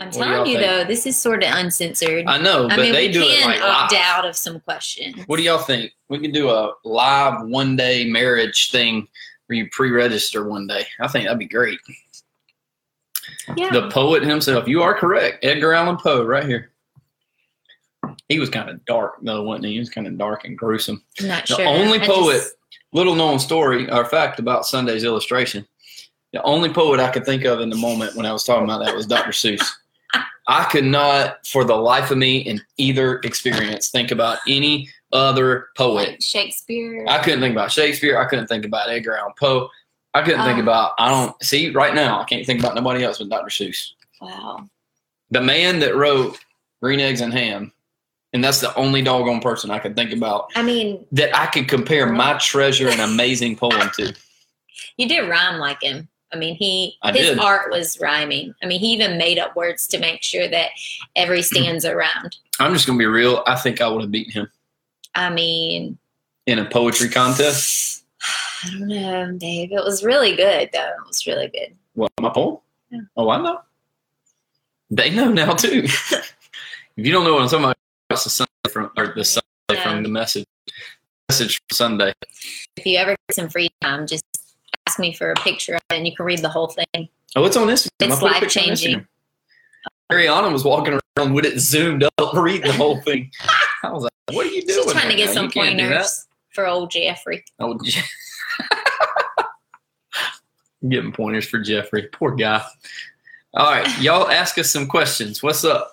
I'm telling you think? though, this is sort of uncensored. I know, but I mean, they we do it can like opt live. out of some questions. What do y'all think? We can do a live one day marriage thing where you pre-register one day. I think that'd be great. Yeah. The poet himself. You are correct. Edgar Allan Poe, right here. He was kind of dark though, wasn't he? He was kind of dark and gruesome. I'm not The sure. only I poet, just- little known story or fact about Sunday's illustration. The only poet I could think of in the moment when I was talking about that was Dr. Seuss. I could not, for the life of me, in either experience, think about any other poet. like Shakespeare. I couldn't think about Shakespeare. I couldn't think about Edgar Allan Poe. I couldn't think Oh. about. I don't see right now. I can't think about nobody else but Dr. Seuss, wow. the man that wrote Green Eggs and Ham, and that's the only doggone person I could think about I mean, that I could compare my treasure and amazing poem to. you did rhyme like him. I mean, he I his did. art was rhyming. I mean, he even made up words to make sure that every stanza rhymed. I'm just gonna be real. I think I would have beaten him I mean, in a poetry contest. I don't know, Dave. It was really good, though. It was really good. What my poem? Yeah. Oh, I know. They know now too. if you don't know what I'm talking about, it's the Sunday from or the Sunday Yeah. from the message. Message from Sunday. If you ever get some free time, just ask me for a picture of it, and you can read the whole thing. Oh, it's on Instagram. It's I put a picture on life-changing. Instagram. Ariana was walking around with it zoomed up, reading the whole thing. I was like, "What are you doing?" She's trying to get now? some You can't do that." pointers for old Jeffrey. Oh, Je- Getting pointers for Jeffrey. Poor guy. All right, y'all ask us some questions. What's up?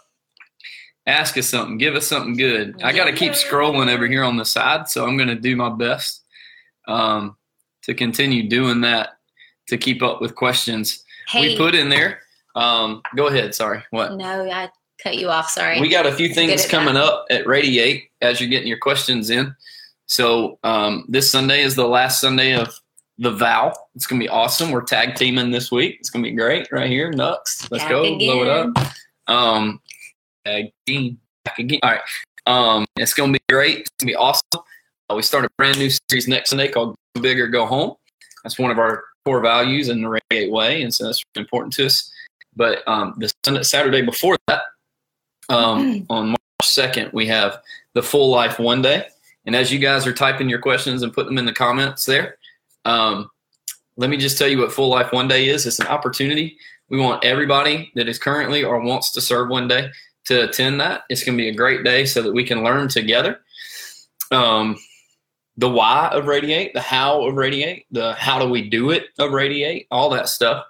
Ask us something. Give us something good. I got to keep scrolling over here on the side, so I'm going to do my best um, to continue doing that to keep up with questions. Hey, We put in there. Um, go ahead. Sorry. What? no, I cut you off. Sorry. We got a few things coming up at Radiate as you're getting your questions in. So um, this Sunday is the last Sunday of the vow. It's gonna be awesome. We're tag teaming this week. It's gonna be great right here. Nux. Let's Back go. again. Blow it up. Um, tag team. Back again. All right. Um, it's gonna be great. It's gonna be awesome. Uh, we start a brand new series next Sunday called Go Big or Go Home. That's one of our core values in the Radiate Way, and so that's really important to us. But um, the Sunday, Saturday before that, um, on March 2nd, we have the Full Life One Day. And as you guys are typing your questions and put them in the comments there, um, let me just tell you what Full Life One Day is. It's an opportunity. We want everybody that is currently or wants to serve one day to attend that. It's going to be a great day so that we can learn together. Um, the why of Radiate, the how of Radiate, the how do we do it of Radiate, all that stuff.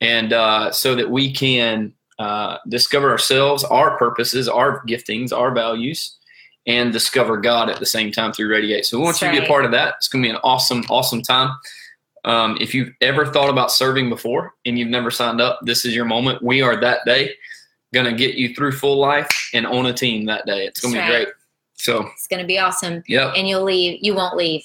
And uh, so that we can uh, discover ourselves, our purposes, our giftings, our values, and discover God at the same time through Radiate. So we want That's you to be a part of that. It's going to be an awesome, awesome time. Um, if you've ever thought about serving before and you've never signed up, this is your moment. We are that day going to get you through full life and on a team that day. It's going to be right. great. So, It's going to be awesome, yep. and you'll leave. You won't leave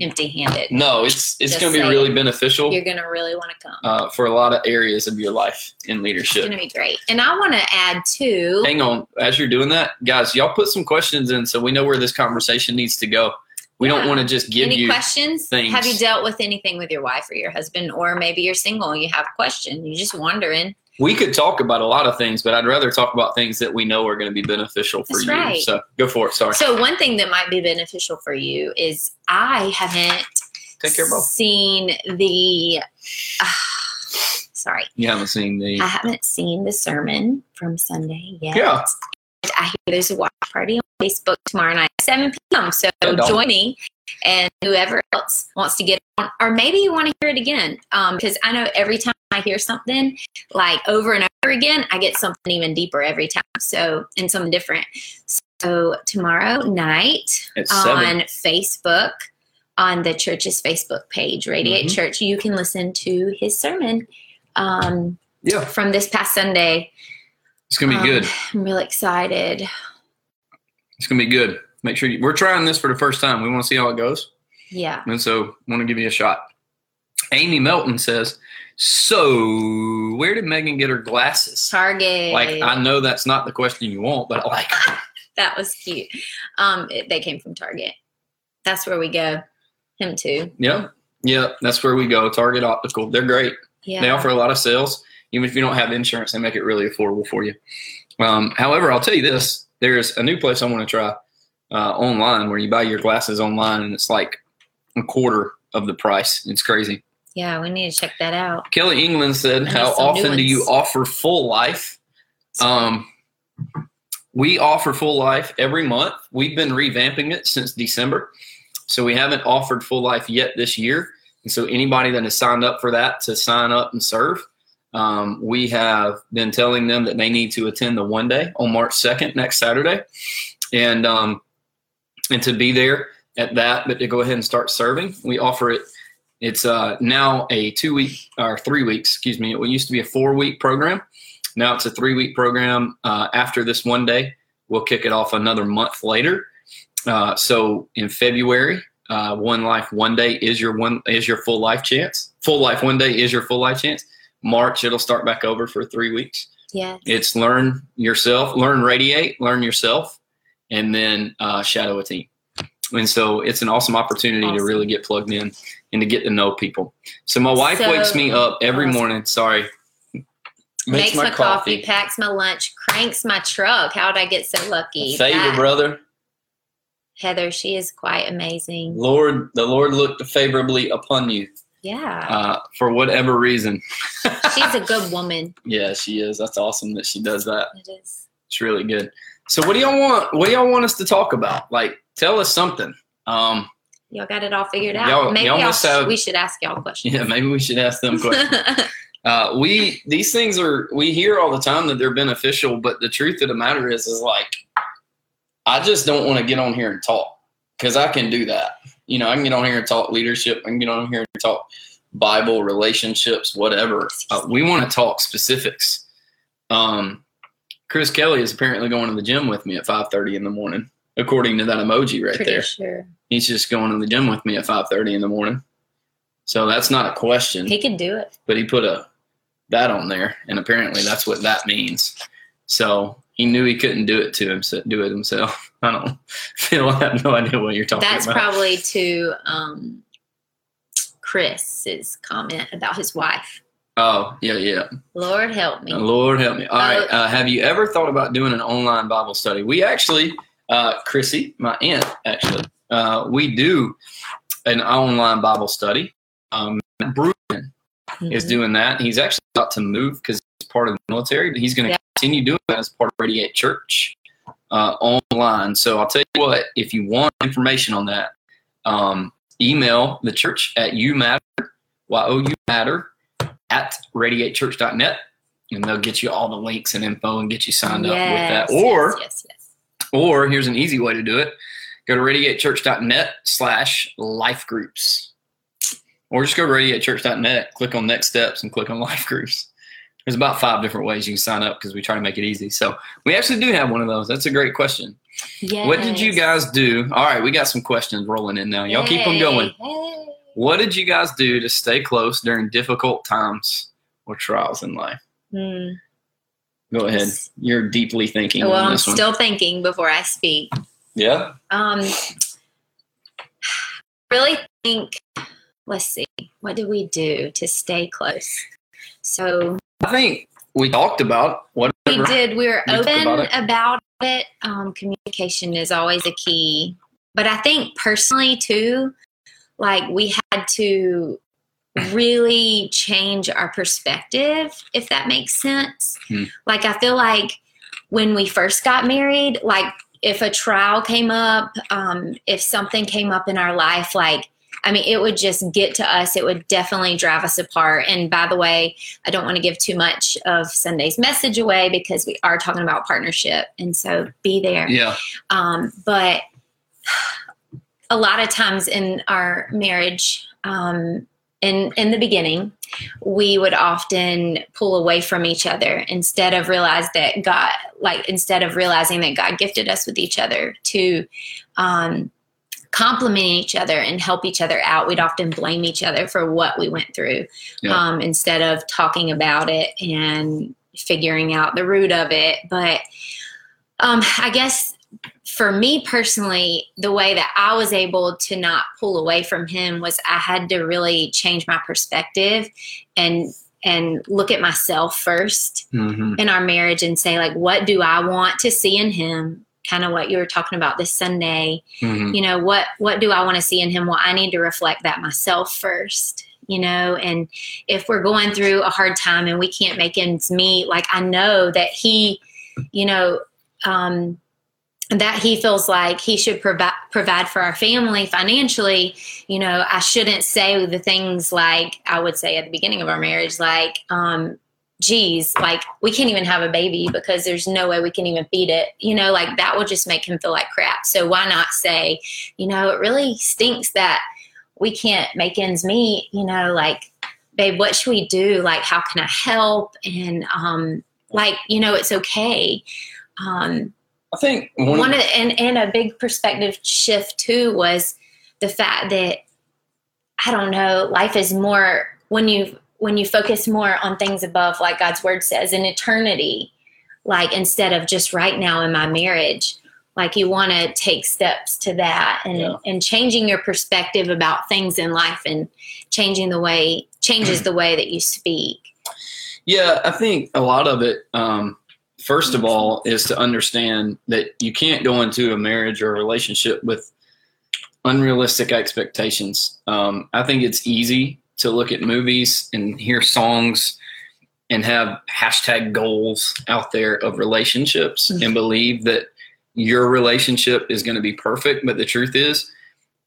empty-handed. No, it's it's going to be really beneficial You're going to really want to come. uh, for a lot of areas of your life in leadership. It's going to be great. And I want to add too. hang on as you're doing that guys y'all put some questions in so we know where this conversation needs to go we don't want to just give Any you questions? things. Have you dealt with anything with your wife or your husband, or maybe you're single and you have a question? You're just wondering. We could talk about a lot of things but i'd rather talk about things that we know are going to be beneficial for That's you right. so go for it sorry So one thing that might be beneficial for you is I haven't take care both seen the. sorry, you haven't seen the I haven't seen the sermon from Sunday yet. Yeah. I hear there's a watch party on Facebook tomorrow night, 7 p.m. So join me and whoever else wants to get on, or maybe you want to hear it again. Um, because I know every time I hear something like over and over again, I get something even deeper every time. So, and something different. So, tomorrow night on Facebook, on the church's Facebook page, Radiate Mhm. Church, you can listen to his sermon um, yeah from this past Sunday. it's gonna be Um, good I'm really excited. it's gonna be good make sure you, we're trying this for the first time we want to see how it goes Yeah. and so want to give you a shot amy melton says so where did megan get her glasses Target. like i know that's not the question you want but like that was cute. Um, it- they came from Target. That's where we go. Him too. Yeah, yeah, that's where we go. Target Optical, they're great. Yeah. They offer a lot of sales. Even if you don't have insurance, they make it really affordable for you. Um, however, I'll tell you this: there's a new place I want to try uh, online where you buy your glasses online, and it's like a quarter of the price. It's crazy. Yeah, we need to check that out. Kelly England said, "How often do you offer full life?" Um, we offer full life every month. We've been revamping it since December, so we haven't offered full life yet this year. And so, anybody that has signed up for that to sign up and serve, um, we have been telling them that they need to attend the one day on March second, next Saturday, and um, and to be there at that, but to go ahead and start serving. We offer it. It's uh, now a two week or three weeks, excuse me. It used to be a four week program. Now it's a three week program. Uh, after this one day, we'll kick it off another month later. Uh, so in February, uh, one life one day is your one is your full life chance. Full life one day is your full life chance. March it'll start back over for three weeks. Yeah. It's learn yourself, learn radiate, learn yourself, and then uh, shadow a team. And so it's an awesome opportunity to really get plugged in and to get to know people. So my wife So- wakes me up every Awesome. morning. Sorry. Makes, my, coffee, packs my lunch, cranks my truck. How did I get so lucky? Favor, That- brother. Heather, she is quite amazing. Lord, the Lord looked favorably upon you Yeah. uh, for whatever reason. She's a good woman. Yeah, she is. That's awesome that she does that. It is. It's really good. So, what do y'all want? What do y'all want us to talk about? Like, tell us something. Um, Y'all got it all figured out. Y'all- Maybe y'all y'all have- we should ask y'all questions. yeah, maybe we should ask them questions. uh, we these things are we hear all the time that they're beneficial, but the truth of the matter is, is like, I just don't want to get on here and talk because I can do that. You know, I can get on here and talk leadership. I can get on here and talk Bible relationships, whatever. Uh, we want to talk specifics. Um, Chris Kelly is apparently going to the gym with me at five thirty in the morning, according to that emoji right Pretty there. sure He's just going to the gym with me at five thirty in the morning. So that's not a question he could do it. but he put a that on there, and apparently that's what that means. So he knew he couldn't do it to him, do it himself. I don't feel. I have no idea what you're talking That's about. That's probably to um, Chris's comment about his wife. oh yeah, yeah. Lord help me. Lord help me. All Oh. right. Uh, have you ever thought about doing an online Bible study? We actually, uh, Chrissy, my aunt, actually, uh, we do an online Bible study. Um, Bruin is Mhm. doing that. He's actually about to move because he's part of the military, but he's going to Yeah. continue doing that as part of Radiate Church uh, online. So I'll tell you what, if you want information on that, um, email the church at you matter, Y O U matter, at radiatechurch.net, and they'll get you all the links and info and get you signed up with that. Or, yes, yes, yes. Or here's an easy way to do it go to radiatechurch.net slash life groups. Or just go to radiatechurch.net, click on next steps, and click on life groups. There's about five different ways you can sign up because we try to make it easy. So we actually do have one of those. That's a great question. What did you guys do? All right, we got some questions rolling in now. Y'all keep them going. Hey. What did you guys do to stay close during difficult times or trials in life? Hmm. Go ahead. You're deeply thinking Well, on I'm this one. still thinking before I speak. yeah. Um, really think. Let's see. What did we do to stay close? So I think we talked about what we did. We were open about about it. it. Um, communication is always a key. But I think personally too, like we had to really change our perspective, if that makes sense. Hmm. Like I feel like when we first got married, like if a trial came up, um, if something came up in our life, like I mean, it would just get to us. It would definitely drive us apart. And by the way, I don't want to give too much of Sunday's message away because we are talking about partnership. And so be there. Yeah. Um, but a lot of times in our marriage, um, in in the beginning, we would often pull away from each other instead of realize that God, like instead of realizing that God gifted us with each other to um, compliment each other and help each other out. We'd often blame each other for what we went through Yeah. um, instead of talking about it and figuring out the root of it. But um, I guess for me personally, the way that I was able to not pull away from him was I had to really change my perspective and and look at myself 1st hmm in our marriage and say like what do I want to see in him? Kind of what you were talking about this Sunday. hmm You know, what what do I want to see in him? Well, I need to reflect that myself first. You know, and if we're going through a hard time and we can't make ends meet, like I know that he, you know, um, that he feels like he should provide provide for our family financially you know i shouldn't say the things like i would say at the beginning of our marriage like um geez like we can't even have a baby because there's no way we can even feed it you know like that will just make him feel like crap. So why not say you know it really stinks that we can't make ends meet you know like babe what should we do? Like how can i help? And um like you know it's okay. Um I think one, one of the, and, and a big perspective shift too was the fact that I don't know, life is more when you when you focus more on things above, like God's word says, in eternity, like instead of just right now in my marriage, like you want to take steps to that and Yeah. and changing your perspective about things in life and changing the way changes the way that you speak. Yeah, I think a lot of it, um, first of all, is to understand that you can't go into a marriage or a relationship with unrealistic expectations. Um, I think it's easy to look at movies and hear songs and have hashtag goals out there of relationships Mhm. and believe that your relationship is going to be perfect. But the truth is,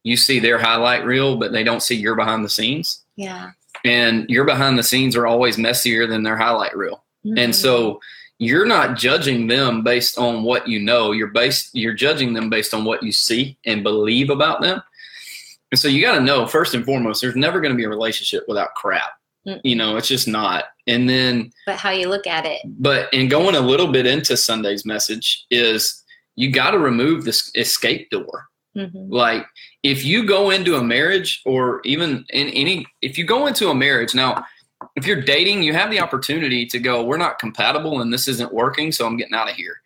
you see their highlight reel, but they don't see your behind the scenes. Yeah. And your behind the scenes are always messier than their highlight reel. And Mhm. so you're not judging them based on what you know. You're based you're judging them based on what you see and believe about them. And so you got to know first and foremost, there's never going to be a relationship without crap. Mm. You know, it's just not. And then, but how you look at it. but and going a little bit into Sunday's message is you got to remove this escape door. Mhm. Like if you go into a marriage or even in any if you go into a marriage now if you're dating you have the opportunity to go we're not compatible and this isn't working so I'm getting out of here.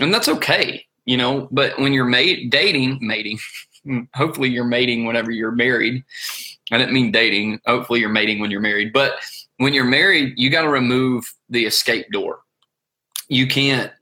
And that's okay, you know, but when you're mate dating, mating, hopefully you're mating whenever you're married. I didn't mean dating. Hopefully you're mating when you're married, but when you're married, you got to remove the escape door. You can't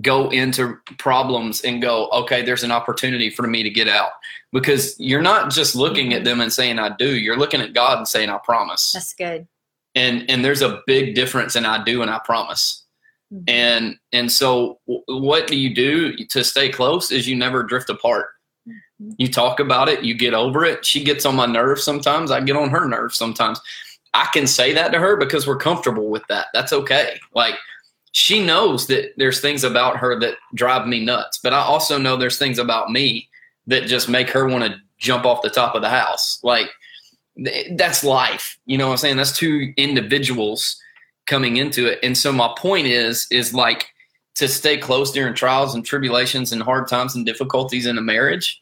go into problems and go, okay, there's an opportunity for me to get out. Because you're not just looking at mm-hmm. them and saying, I do. You're looking at God and saying, I promise. That's good. And and there's a big difference in I do and I promise. Mhm. And and so w- what do you do to stay close is you never drift apart. Mhm. You talk about it, you get over it. She gets on my nerves sometimes, I get on her nerves sometimes. I can say that to her because we're comfortable with that. That's okay. Like she knows that there's things about her that drive me nuts, but I also know there's things about me that just make her want to jump off the top of the house. Like that's life. You know what I'm saying? That's two individuals coming into it. And so my point is is like to stay close during trials and tribulations and hard times and difficulties in a marriage,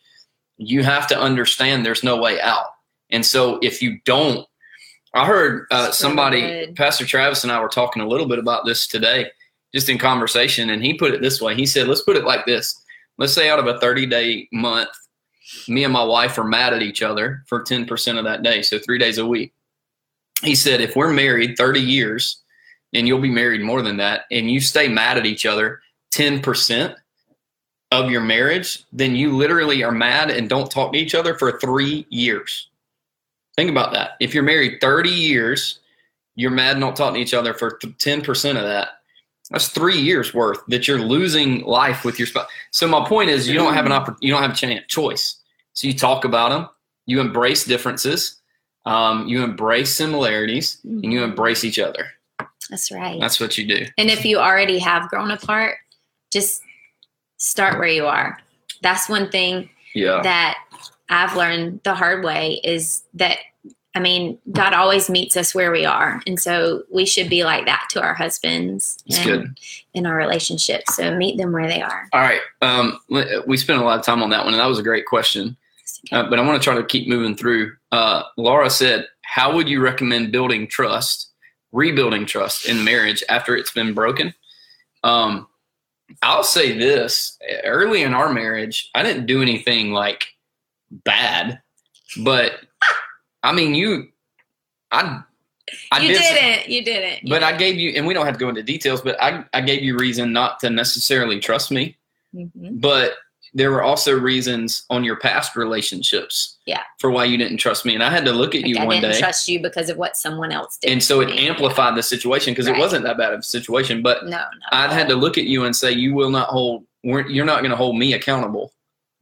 you have to understand there's no way out. And so if you don't I heard uh, somebody, good. Pastor Travis and I were talking a little bit about this today, just in conversation, and he put it this way. He said, "Let's put it like this. Let's say out of a 30 day month, me and my wife are mad at each other for 10% of that day, so three days a week." He said, "If we're married 30 years, and you'll be married more than that, and you stay mad at each other 10% of your marriage, then you literally are mad and don't talk to each other for three years." Think about that. If you're married 30 years, you're mad and don't talk to each other for th- 10% of that. That's three years worth that you're losing life with your spouse. So my point is, you don't have an oppor- you don't have a chance, choice. So you talk about them, you embrace differences, um, you embrace similarities, and you Mhm. embrace each other. That's right. That's what you do. And if you already have grown apart, just start where you are. That's one thing Yeah. that I've learned the hard way is that I mean, God always meets us where we are. And so we should be like that to our husbands and good. in our relationships. So meet them where they are. All right. Um, we spent a lot of time on that one, and that was a great question. Uh, but I want to try to keep moving through. Uh, Laura said, How would you recommend building trust, rebuilding trust in marriage after it's been broken? Um, I'll say this early in our marriage, I didn't do anything like bad, but I mean, you, I, I you did didn't. You didn't. but I gave you, and we don't have to go into details, but I, I gave you reason not to necessarily trust me. Mhm. But there were also reasons on your past relationships Yeah. for why you didn't trust me. And I had to look at Like, you I one didn't day. trust you because of what someone else did. and so it me. amplified the situation because Right. it wasn't that bad of a situation. But No. I'd had to look at you and say, you will not hold, you're not going to hold me accountable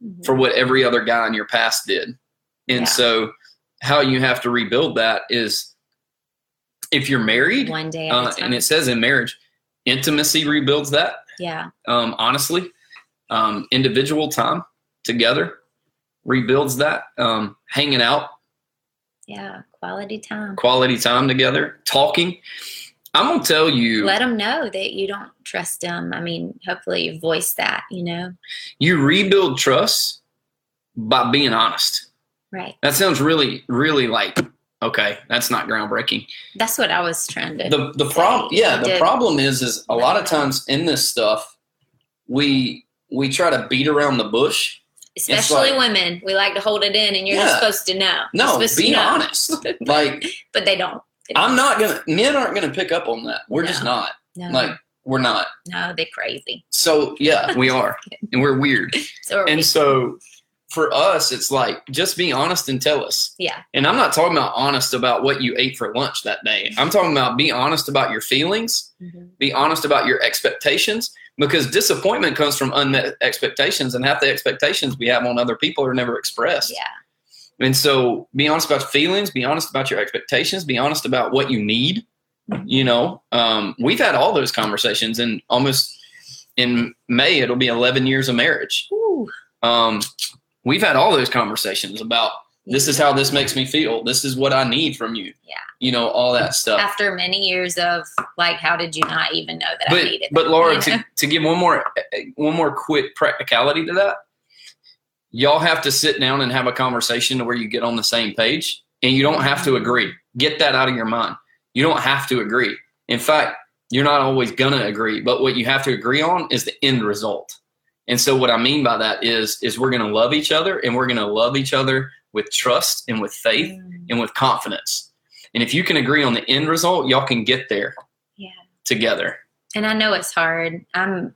Mhm. for what every other guy in your past did. And Yeah. so how you have to rebuild that is if you're married, one day uh, and it says in marriage, intimacy rebuilds that. yeah, Um, honestly, um, individual time together rebuilds that. Um, hanging out, yeah. Quality time. quality time together, talking. I'm gonna tell you, Let them know that you don't trust them. I mean, hopefully you voice that. You know, you rebuild trust by being honest. right? That sounds really, really like okay. That's not groundbreaking. That's what I was trying to. the the problem yeah the problem is is a lot of times in this stuff we we try to beat around the bush Especially like- women, we like to hold it in, and you're Yeah. just supposed to know. No be know. honest like but they don't. They i'm don't. gonna men aren't gonna pick up on that we're just not No, like we're not no, they're crazy. so yeah we are and we're weird So are we. and so for us it's like just be honest and tell us yeah, and i'm not talking about honest about what you ate for lunch that day i'm talking about be honest about your feelings Mhm. be honest about your expectations because disappointment comes from unmet expectations and half the expectations we have on other people are never expressed. Yeah, and so be honest about feelings be honest about your expectations be honest about what you need you know? Um, we've had all those conversations and almost in may it'll be 11 years of marriage. Um, we've had all those conversations about this is how this makes me feel this is what i need from you Yeah. you know all that stuff After many years of like, how did you not even know that I but needed? but? Laura, to, to give one more one more quick practicality to that, y'all have to sit down and have a conversation to where you get on the same page, and you don't have to mm-hmm. agree. Get that out of your mind. You don't have to agree. In fact, you're not always gonna agree, but what you have to agree on is the end result. And so, what I mean by that is, is we're gonna love each other, and we're gonna love each other with trust and with faith Mm, and with confidence. And if you can agree on the end result, y'all can get there yeah. together. And I know it's hard. I'm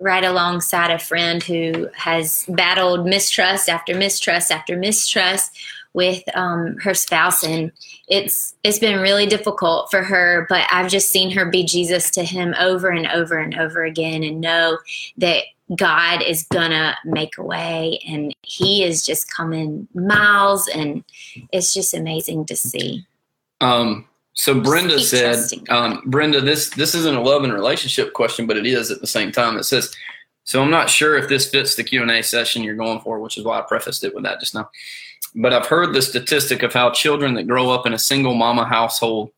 right alongside a friend who has battled mistrust after mistrust after mistrust with um, her spouse, and it's it's been really difficult for her. But I've just seen her be Jesus to him over and over and over again, and know that God is gonna make a way, and He is just coming miles, and it's just amazing to see. Um, so Brenda said, um, Brenda, this this isn't a love and relationship question, but it is at the same time. It says, so I'm not sure if this fits the Q and A session you're going for, which is why I prefaced it with that just now. But I've heard the statistic of how children that grow up in a single mama household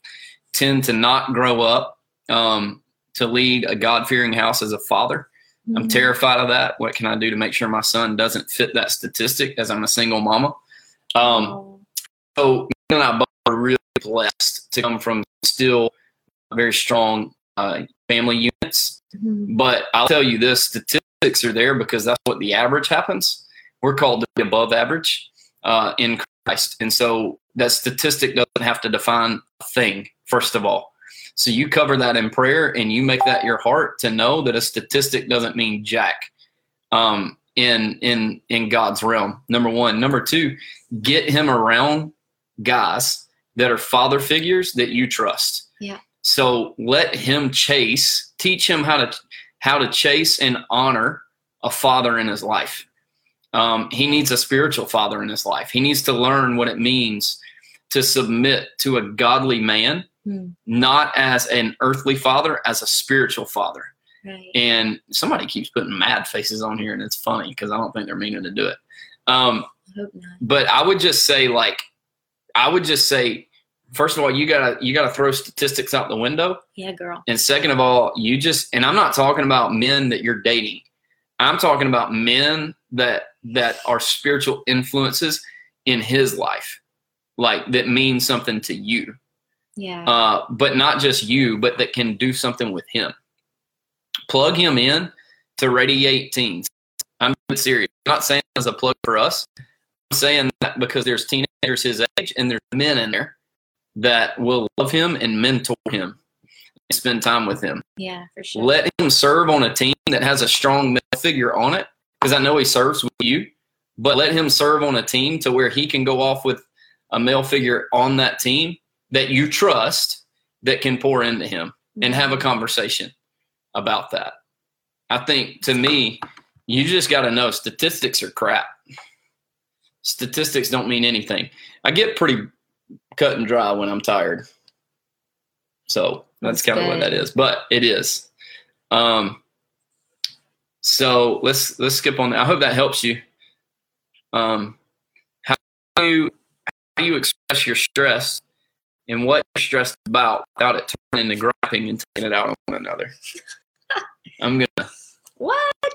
tend to not grow up um, to lead a God fearing house as a father. I'm terrified of that. What can I do to make sure my son doesn't fit that statistic as I'm a single mama? Um, Oh, so me and I both are really blessed to come from still very strong uh, family units. mhm. But I'll tell you this: statistics are there because that's what the average happens. We're called to be above average uh, in Christ, and so that statistic doesn't have to define a thing. First of all, so you cover that in prayer and you make that your heart to know that a statistic doesn't mean jack um, in in in God's realm. Number one, number two, get him around guys that are father figures that you trust. Yeah. So let him chase, teach him how to how to chase and honor a father in his life. Um, he needs a spiritual father in his life. He needs to learn what it means to submit to a godly man, Hmm. not as an earthly father, as a spiritual father. Right. And somebody keeps putting mad faces on here, and it's funny because I don't think they're meaning to do it. Um, I hope not. but I would just say, like, I would just say, first of all, you gotta you gotta throw statistics out the window, Yeah, girl. and second of all, you just and I'm not talking about men that you're dating. I'm talking about men that that are spiritual influences in his life, like that mean something to you Yeah. uh, but not just you, but that can do something with him. Plug him in to Radiate Teens. I'm serious. I'm not saying as a plug for us. I'm saying that because there's teenagers his age and there's men in there that will love him and mentor him, and spend time with him. Yeah, for sure. Let him serve on a team that has a strong male figure on it, because I know he serves with you. But let him serve on a team to where he can go off with a male figure on that team that you trust that can pour into him and have a conversation about that. I think to me, you just got to know statistics are crap. Statistics don't mean anything. I get pretty cut and dry when I'm tired. So that's, That's kind of what that is, but it is. Um, so let's let's skip on that. I hope that helps you. Um, how do you how do you express your stress and what you're stressed about without it turning into griping and taking it out on one another? I'm gonna What?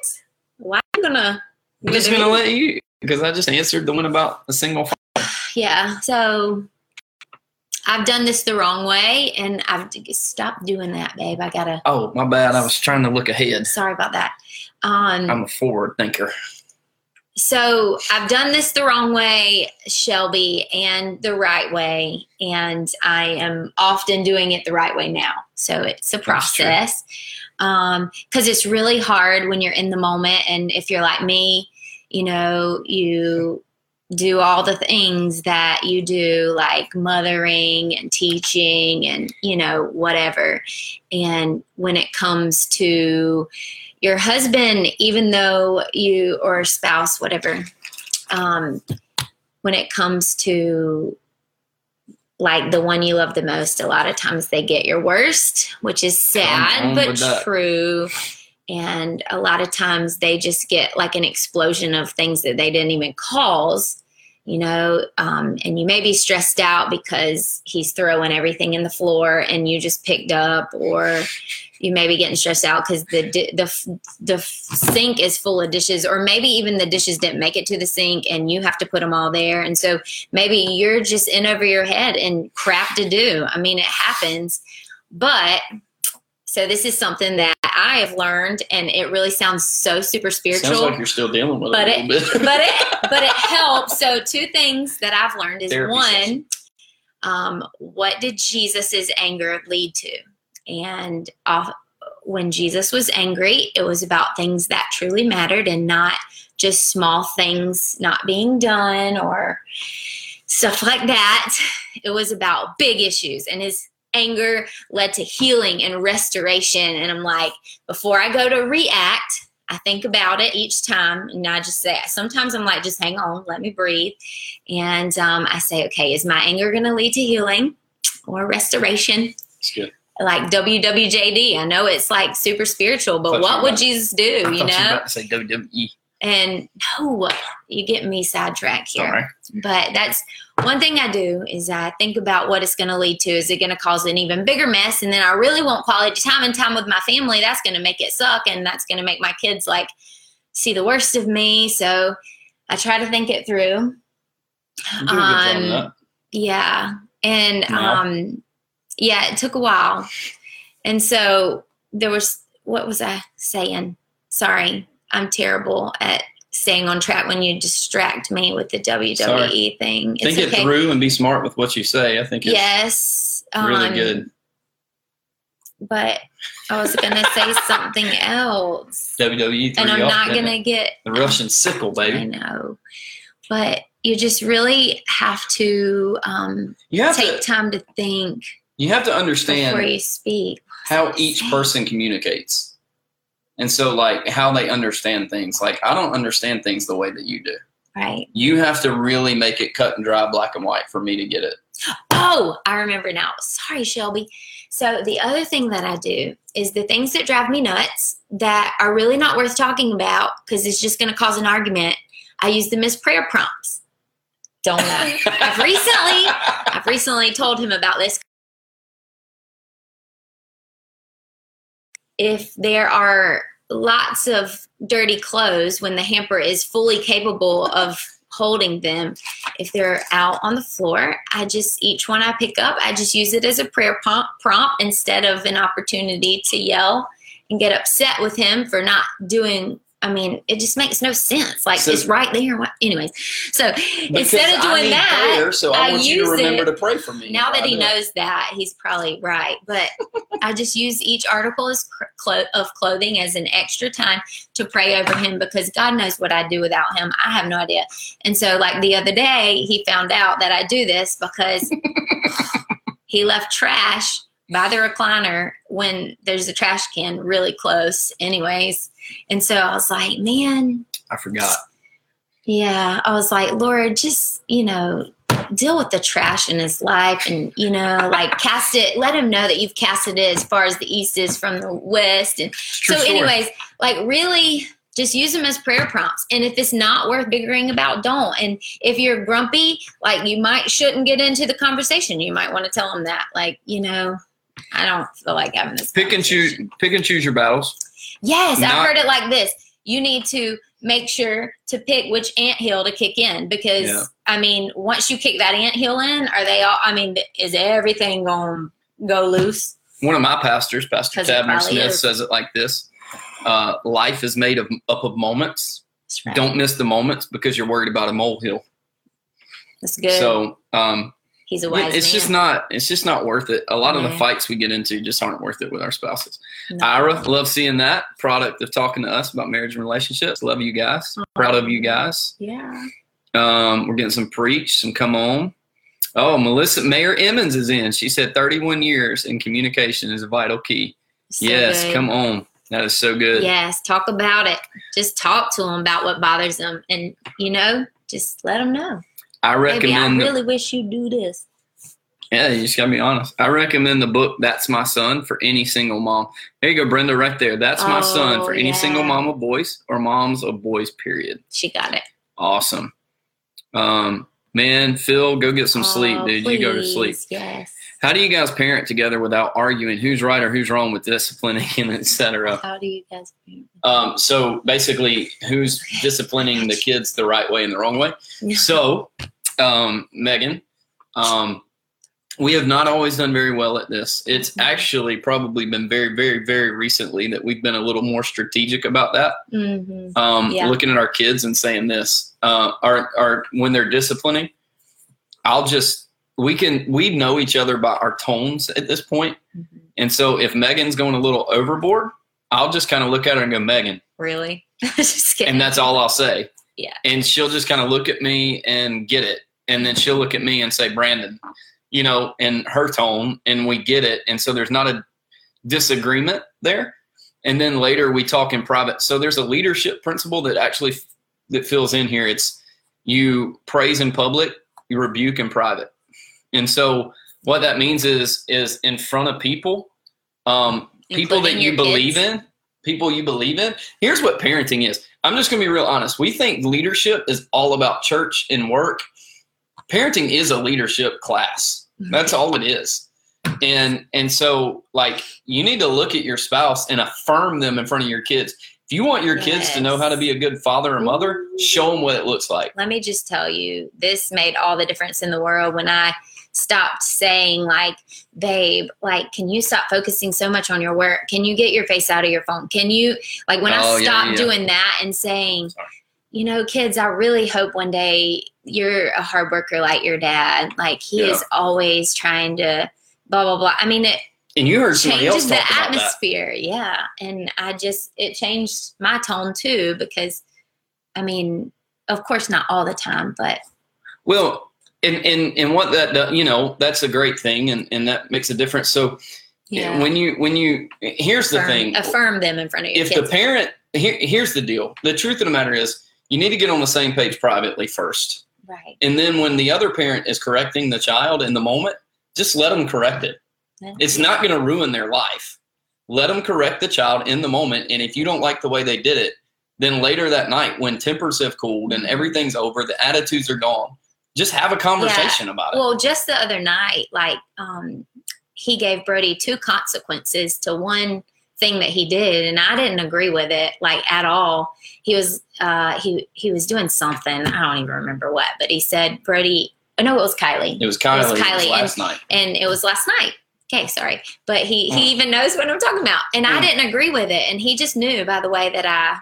Why am I gonna? I'm just gonna let you because I just answered the one about a single. Yeah. So I've done this the wrong way, and I've stopped doing that, babe. I gotta. Oh, my bad. I was trying to look ahead. Sorry about that. Um, I'm a forward thinker. So I've done this the wrong way, Shelby, and the right way, and I am often doing it the right way now. So it's a process. Um, because it's really hard when you're in the moment, and if you're like me, you know, you do all the things that you do, like mothering and teaching, and you know, whatever. And when it comes to your husband, even though you or spouse, whatever, um, when it comes to like the one you love the most, a lot of times they get your worst, which is sad but true. And a lot of times they just get like an explosion of things that they didn't even cause, you know. Um, and you may be stressed out because he's throwing everything in the floor and you just picked up, or you may be getting stressed out because the the the sink is full of dishes, or maybe even the dishes didn't make it to the sink and you have to put them all there. And so maybe you're just in over your head and crap to do. I mean, it happens, but so this is something that I have learned, and it really sounds so super spiritual Sounds like you're still dealing with But it a it- little bit. but it but it helps. So two things that I've learned is Therapy one, um, what did Jesus's anger lead to? And uh, when Jesus was angry, it was about things that truly mattered and not just small things not being done or stuff like that. It was about big issues, and his anger led to healing and restoration. And I'm like, before I go to react, I think about it each time, and I just say, sometimes I'm like, just hang on, let me breathe. And um, I say, okay, is my anger going to lead to healing or restoration? Like WWJD. I know it's like super spiritual, but what would about- Jesus do, you you know? about to say WWE. And no, you get me sidetracked here. Sorry. But that's one thing I do is I think about what it's going to lead to. Is it going to cause an even bigger mess? And then I really want quality time and time with my family. That's going to make it suck, and that's going to make my kids like see the worst of me. So I try to think it through. You do a good job of Um. Yeah. And Wow. um yeah, it took a while. And so there was what was I saying? Sorry. I'm terrible at staying on track when you distract me with the WWE thing. Think it through and be smart with what you say. I think it's Yes. really um, good. But I was gonna say something else. WWE And I'm not gonna it? get the Russian sickle, baby. I know. But you just really have to um, You have take to time to think you have to understand before you speak. how each person communicates. And so like how they understand things. Like I don't understand things the way that you do. Right. You have to really make it cut and dry black and white for me to get it. Oh, I remember now. Sorry, Shelby. So the other thing that I do is the things that drive me nuts that are really not worth talking about because it's just going to cause an argument. I use them as prayer prompts. Don't know. I've recently, I've recently told him about this. If there are lots of dirty clothes when the hamper is fully capable of holding them, if they're out on the floor, I just each one I pick up, I just use it as a prayer prompt, instead of an opportunity to yell and get upset with him for not doing I mean, it just makes no sense. Like So- it's right there. Anyways, so instead of doing that, prayer, so I, I want you to remember it- to pray for me. now that I he knows that, he's probably right. But I just use each article as clo- of clothing as an extra time to pray over him because God knows what I'd do without him. I have no idea. And so, like the other day, he found out that I do this because he left trash by the recliner when there's a trash can really close, anyways. And so I was like, man, I forgot. yeah, I was like, Lord, just, you know, deal with the trash in his life and, you know, like cast it, let him know that you've casted it as far as the east is from the west. And True so, story. anyways, like really just use them as prayer prompts. And if it's not worth bickering about, don't. And if you're grumpy, like you might shouldn't get into the conversation. You might want to tell them that, like, you know, I don't feel like having this. pick and choose. Pick and choose your battles. Yes, Not- I've heard it like this. You need to make sure to pick which ant hill to kick in because Yeah. I mean, once you kick that ant hill in, are they all? I mean, is everything going to go loose? One of my pastors, Pastor Tabner Smith, is. says it like this: uh, Life is made of up of moments. Right. Don't miss the moments because you're worried about a molehill. That's good. So um, He's a wise it's man. just not. It's just not worth it. A lot of the fights we get into just aren't worth it with our spouses. No. Ira, love seeing that product of talking to us about marriage and relationships. Love you guys. Proud of you guys. Yeah. Um, we're getting some preach, some come on. Oh, Melissa Mayor Emmons is in. She said 31 years in communication is a vital key. So yes, good. come on. That is so good. Yes, talk about it. Just talk to them about what bothers them, and you know, just let them know. I Maybe I recommend. really wish you do this. yeah, you just gotta be honest. I recommend the book "That's My Son" for any single mom. There you go, Brenda, right there. That's my son Oh, for any yeah. single mom of boys or moms of boys. Period. She got it. Awesome. Um, man, Phil, go get some sleep, Oh, dude. You go to sleep. Yes. How do you guys parent together without arguing who's right or who's wrong with disciplining and et cetera? How do you guys? Um, so basically, who's disciplining the kids the right way and the wrong way? So, um, Megan, um, we have not always done very well at this. It's actually probably been very, very, very recently that we've been a little more strategic about that. hmm Um, Yeah. Looking at our kids and saying this, uh, our, our, when they're disciplining, I'll just, we can, we know each other by our tones at this point. Mm-hmm. And so if Megan's going a little overboard, I'll just kind of look at her and go, Megan, Really? just kidding. and that's all I'll say. Yeah. And she'll just kind of look at me and get it. And then she'll look at me and say, Brandon, you know, in her tone, and we get it. And so there's not a disagreement there. And then later we talk in private. So there's a leadership principle that actually that fills in here. It's you praise in public, you rebuke in private. And so what that means is is in front of people, um, people that you believe kids. in, people you believe in. Here's what parenting is. I'm just going to be real honest. We think leadership is all about church and work. Parenting is a leadership class. Mm-hmm. That's all it is. And and so like you need to look at your spouse and affirm them in front of your kids. If you want your kids to know how to be a good father or mother, show them what it looks like. Let me just tell you, this made all the difference in the world when I stopped saying like babe like can you stop focusing so much on your work can you get your face out of your phone can you like when Oh, i yeah, stopped yeah. doing that and saying Sorry. you know kids i really hope one day you're a hard worker like your dad like he Yeah. is always trying to blah blah blah i mean it And you heard somebody else changes the talk about that. atmosphere yeah and i just it changed my tone too because i mean of course not all the time but Well, and and and what that do- you know that's a great thing, and and that makes a difference. So eh, yeah when you when you eh, here's the thing, affirm them in front of you if kids the parent here, here's the deal. The truth of the matter is, you need to get on the same page privately first, right and then when the other parent is correcting the child in the moment, just let them correct it. It's not going to ruin their life. Let them correct the child in the moment, and if you don't like the way they did it, then later that night, when tempers have cooled and everything's over, the attitudes are gone. Just have a conversation about it. well just the other night like um he gave brody two consequences to one thing that he did and i didn't agree with it like at all he was uh he he was doing something i don't even remember what but he said brody oh no it was kylie It was Kylie, it was Kylie, last night. and it was last night. Okay, sorry, but he Mm. he even knows what I'm talking about, and I Mm. didn't agree with it, and he just knew by the way that I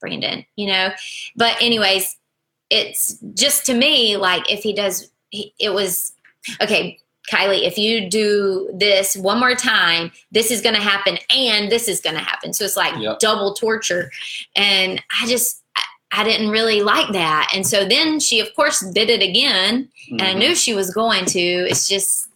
Brandon, you know. But anyways, it's just to me like if he does, he, it was okay. Kylie, if you do this one more time, this is going to happen and this is going to happen. So it's like Yep. double torture. And I just, I, didn't really like that. And so then she, of course, did it again. And I Mhm. knew she was going to. It's just,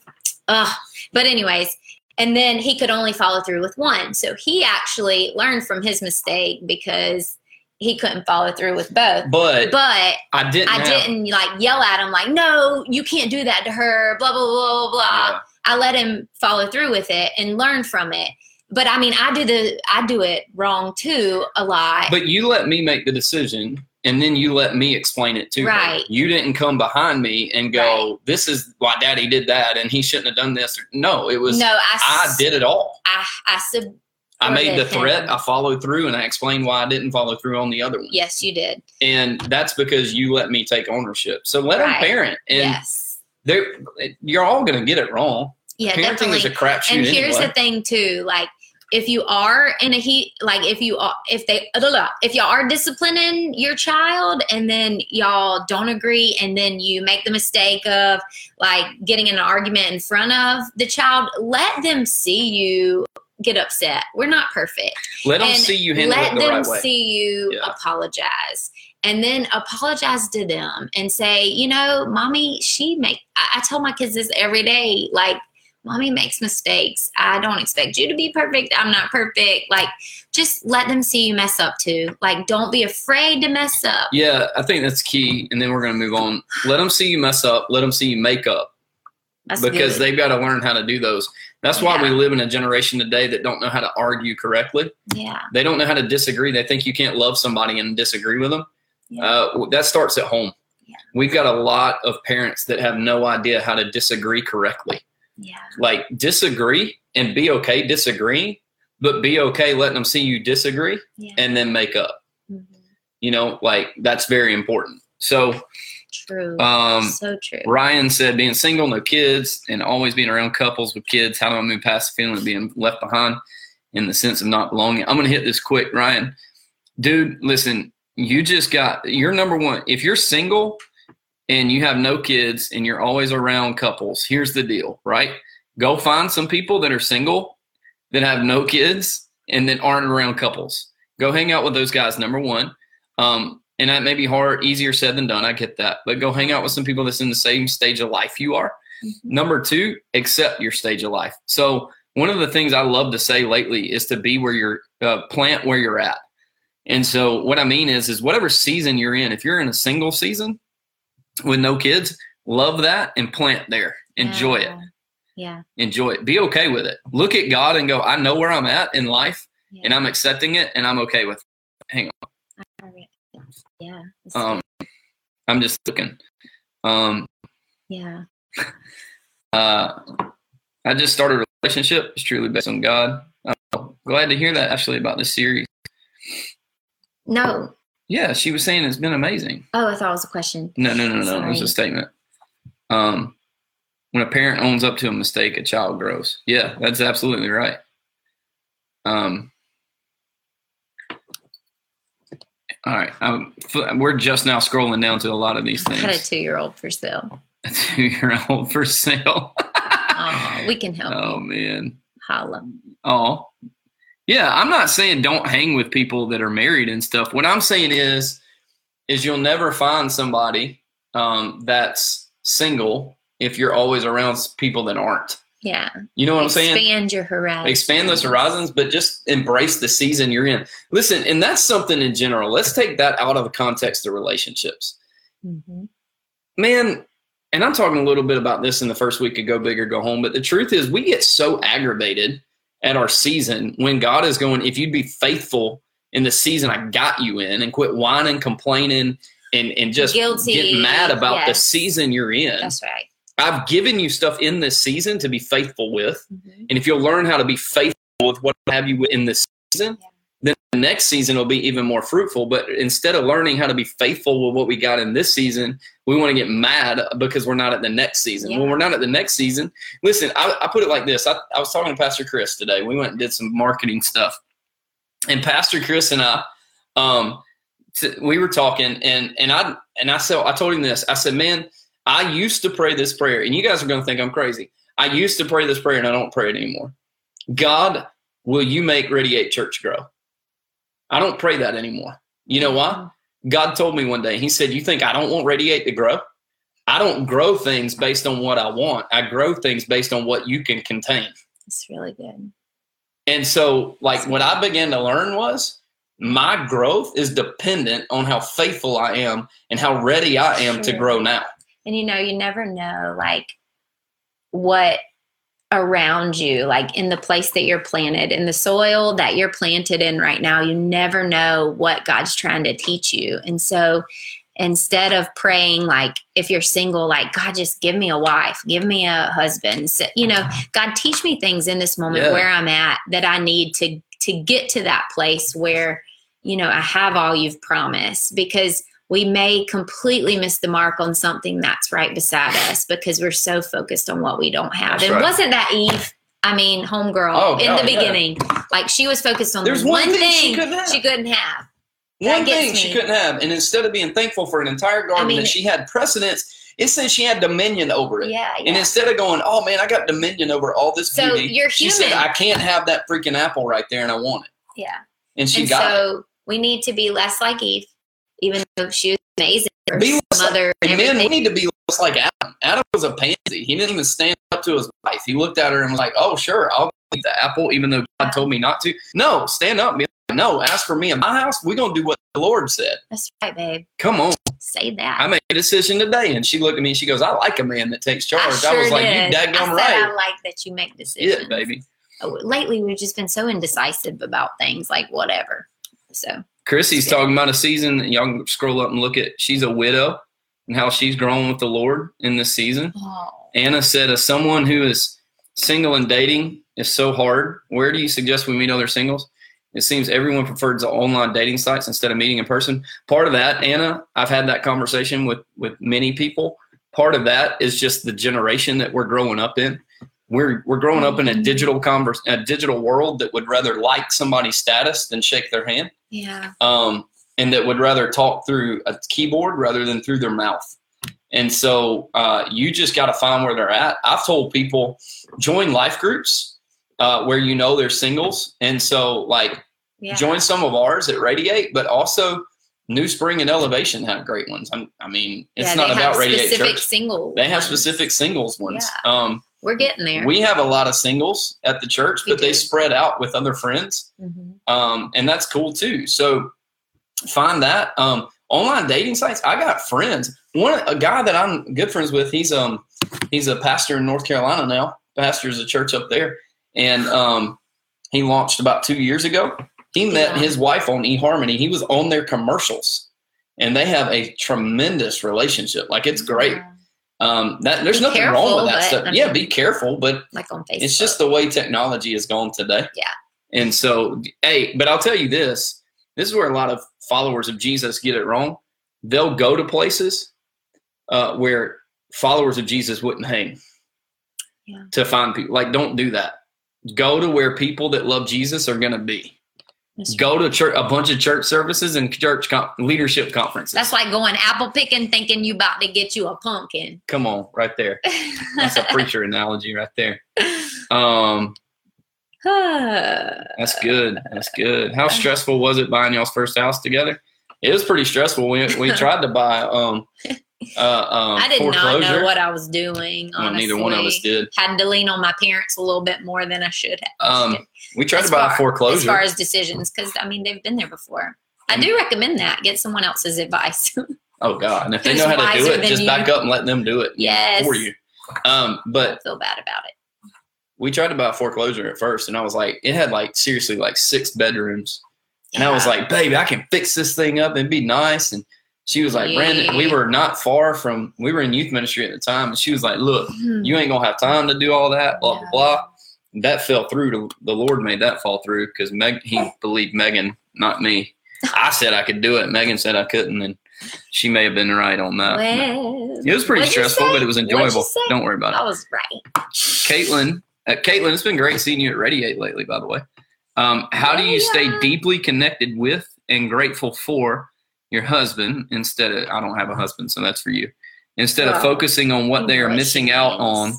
ugh. But, anyways, and then he could only follow through with one. So he actually learned from his mistake because he couldn't follow through with both. But, But I didn't. I have- didn't like yell at him like, no, you can't do that to her, blah, blah, blah, blah, blah. Yeah. I let him follow through with it and learn from it. But I mean, I do the I do it wrong too a lot. But you let me make the decision, and then you let me explain it to her. Right. You didn't come behind me and go, "This is why Daddy did that, and he shouldn't have done this." No, it was no, I, I did it all. I, I sub. I made the threat. him. I followed through, and I explained why I didn't follow through on the other one. Yes, you did. And that's because you let me take ownership. So let them parent, and yes. they're you're all going to get it wrong. Yeah, Parenting definitely. is a crapshoot and here's anyway. the thing too like if you are in a heat like if you are if they if y'all are disciplining your child and then y'all don't agree and then you make the mistake of like getting in an argument in front of the child let them see you get upset we're not perfect let them see you handle let it the them right way. see you Yeah. apologize and then apologize to them and say you know mommy she make I, I tell my kids this every day like mommy makes mistakes i don't expect you to be perfect i'm not perfect like just let them see you mess up too like don't be afraid to mess up Yeah, I think that's key. And then we're going to move on. Let them see you mess up. Let them see you make up. That's because good. they've got to learn how to do those. That's why we live in a generation today that don't know how to argue correctly. yeah They don't know how to disagree. They think you can't love somebody and disagree with them. Yeah. Uh, that starts at home. Yeah. We've got a lot of parents that have no idea how to disagree correctly. yeah Like disagree and be okay disagreeing, but be okay letting them see you disagree yeah and then make up. Mhm. You know, like that's very important. So, true um, so true Ryan said, being single, no kids, and always being around couples with kids, how do I move past the feeling of being left behind in the sense of not belonging? I'm going to hit this quick, Ryan. Dude, listen, you just got, you're number one. If you're single and you have no kids and you're always around couples, here's the deal, right? Go find some people that are single that have no kids and that aren't around couples. Go hang out with those guys, number one. Um, and that may be hard, easier said than done. I get that. But go hang out with some people that's in the same stage of life you are. Mhm. Number two, accept your stage of life. So one of the things I love to say lately is to be where you're, uh, plant where you're at. And so what I mean is, is whatever season you're in, if you're in a single season with no kids, love that and plant there. Enjoy it. yeah Enjoy it. Be okay with it. Look at God and go, I know where I'm at in life yeah and I'm accepting it and I'm okay with it. Yeah Um, I'm just looking. Um, yeah uh, I just started a relationship. It's truly based on God. I'm glad to hear that actually about this series. no Yeah, she was saying it's been amazing. oh i thought it was a question No, no, no, no. It was a statement. Um, when a parent owns up to a mistake, a child grows. Yeah, that's absolutely right. Um, all right, I'm, we're just now scrolling down to a lot of these things. I had a two-year-old for sale. A two-year-old for sale. Oh, we can help oh you. man. Holla. Oh, yeah. I'm not saying don't hang with people that are married and stuff. What I'm saying is, is you'll never find somebody um, that's single if you're always around people that aren't. Yeah. You know what I'm saying? Expand your horizons. Expand those horizons, but just embrace the season you're in. Listen, and that's something in general. Let's take that out of the context of relationships. Mhm. man, and I'm talking a little bit about this in the first week of Go Big or Go Home, but the truth is we get so aggravated at our season when God is going, if you'd be faithful in the season I got you in and quit whining, complaining, and, and just Guilty, get mad about the season you're in. That's right. I've given you stuff in this season to be faithful with. Mhm. And if you'll learn how to be faithful with what I have you in this season, Yeah. then the next season will be even more fruitful. But instead of learning how to be faithful with what we got in this season, we want to get mad because we're not at the next season. Yeah. When we're not at the next season, listen, I, I put it like this. I, I was talking to Pastor Chris today. We went and did some marketing stuff. And Pastor Chris and I, um, t- we were talking, and and I and I said I told him this. I said, man, I used to pray this prayer, and you guys are going to think I'm crazy. I used to pray this prayer, and I don't pray it anymore. God, will you make Radiate Church grow? I don't pray that anymore. You know why? God told me one day. He said, "You think I don't want Radiate to grow? I don't grow things based on what I want. I grow things based on what you can contain." It's really good. And so, like, what I began to learn was my growth is dependent on how faithful I am and how ready I am to grow now. And you know, you never know like what around you, like in the place that you're planted, in the soil that you're planted in right now, you never know what God's trying to teach you. And so instead of praying like if you're single like god just give me a wife give me a husband so, you know god teach me things in this moment Yeah. where i'm at that i need to to get to that place where you know i have all you've promised because we may completely miss the mark on something that's right beside us because we're so focused on what we don't have That's and right. wasn't that eve i mean homegirl Oh, in oh, the yeah. beginning like she was focused on There's the one one, thing thing, she couldn't have. she couldn't have That One thing she couldn't have, and instead of being thankful for an entire garden mean- that she had precedence, it says she had dominion over it. yeah And instead of going, oh man, I got dominion over all this So beauty, you're she said. I can't have that freaking apple right there, and I want it. yeah And she and got it. so we need to be less like Eve, even though she was amazing. Be like- mother men, we need to be less like Adam. Adam was a pansy. He didn't even stand up to his wife. He looked at her and was like, "Oh, sure, I'll eat the apple, even though God told me not to." No, stand up. like, No, ask for me in my house. We're gonna do what the Lord said. That's right, babe. Come on. Say that. I made a decision today, and she looked at me and she goes, "I like a man that takes charge." I, sure was like, did. "You I daggum said right." I like that you make decisions. Yeah, baby. Oh, Lately, we've just been so indecisive about things, like whatever. So Chrissy's talking about a season. Y'all can scroll up and look at. She's a widow and how she's grown with the Lord in this season. oh, Anna said, as someone who is single and dating is so hard, where do you suggest we meet other singles? It seems everyone prefers the online dating sites instead of meeting in person. Part of that, Anna, I've had that conversation with with many people. Part of that is just the generation that we're growing up in. We're we're growing up in a mm-hmm. digital converse, a digital world that would rather like somebody's status than shake their hand yeah. um, and that would rather talk through a keyboard rather than through their mouth. And so uh, you just got to find where they're at. I've told people join life groups uh, where you know they're singles, and so like Yeah. join some of ours at Radiate, but also New Spring and Elevation have great ones. I'm, I mean, it's yeah, not they about have Radiate specific Church. single. They have ones. specific singles ones. Yeah. Um, We're getting there. we have a lot of singles at the church, We but they spread out with other friends Mhm. um, and that's cool too. So find that um, online dating sites. I got friends. One a guy that I'm good friends with. He's um he's a pastor in North Carolina now. Pastors a church up there, and um, he launched about two years ago. He met Yeah. his wife on eHarmony. He was on their commercials, and they have a tremendous relationship. Like it's great. Yeah. Um, that there's Be nothing wrong with that stuff. I yeah, be careful, but Like on Facebook. it's just the way technology is going today. Yeah. And so, hey, but I'll tell you this this is where a lot of followers of Jesus get it wrong. They'll go to places uh, where followers of Jesus wouldn't hang Yeah. to find people. Like, don't do that. Go to where people that love Jesus are going to be. That's Go to church, a bunch of church services and church com- leadership conferences. That's like going apple picking, thinking you about to get you a pumpkin. Come on, right there. That's a preacher analogy right there. Um, That's good. That's good. How stressful was it buying y'all's first house together? It was pretty stressful. We we tried to buy um uh um I did not know what I was doing. Well, Honestly. neither one of us did. Had to lean on my parents a little bit more than I should have. Um, we tried As to buy far- a As far as decisions, because I mean they've been there before. I do recommend that. Get someone else's advice. oh God! And if they know how to do it, just you. back up and let them do it yes. for you. Um, but Don't feel bad about it. we tried to buy a foreclosure at first, and I was like, it had like seriously like six bedrooms, and I was like, baby, I can fix this thing up and be nice. And she was like, Brandon, we were not far from, we were in youth ministry at the time, and she was like, look, Hmm. you ain't gonna have time to do all that, blah blah Yeah. blah. That fell through. To, the Lord made that fall through because Meg he believed Megan, not me. I said I could do it. Megan said I couldn't, and she may have been right on that. Well, It was pretty stressful, but it was enjoyable. Don't worry about it. I was right. Caitlin, uh, Caitlin, it's been great seeing you at Radiate lately. By the way, um, how do you stay deeply connected with and grateful for your husband instead of I don't have a husband, so that's for you. Instead of focusing on what they are missing out on,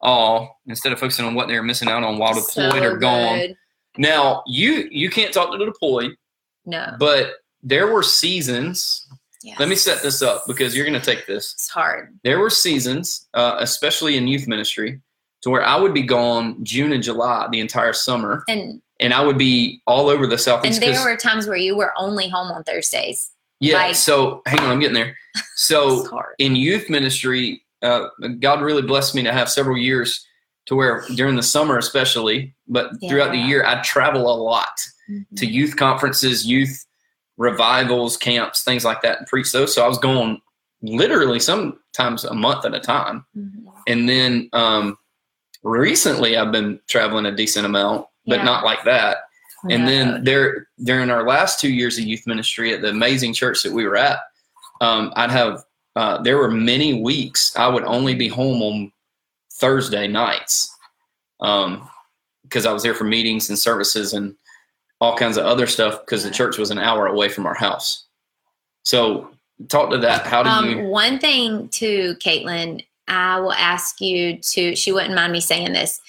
all instead of focusing on what they are missing out on while deployed So or gone. good. Now you you can't talk to the deployed, No. but there were seasons. Let me set this up because you're going to take this. It's hard. There were seasons, uh, especially in youth ministry, to where I would be gone June and July the entire summer, And and I would be all over the South and there were times where you were only home on Thursdays. Yeah. like- so hang on, I'm getting there. So in youth ministry, uh, God really blessed me to have several years to where during the summer, especially, but throughout the year, I'd travel a lot to Mhm. youth conferences, youth revivals, camps, things like that, and preach those. So I was going literally sometimes a month at a time. Mhm. And then um, recently, I've been traveling a decent amount, but Yeah. not like that. And then there, during our last two years of youth ministry at the amazing church that we were at, um, I'd have uh, there were many weeks I would only be home on Thursday nights because I was there for meetings and services and all kinds of other stuff because the church was an hour away from our house. So talk to that. How do Um, you? one thing too, Caitlin, I will ask you to. She wouldn't mind me saying this.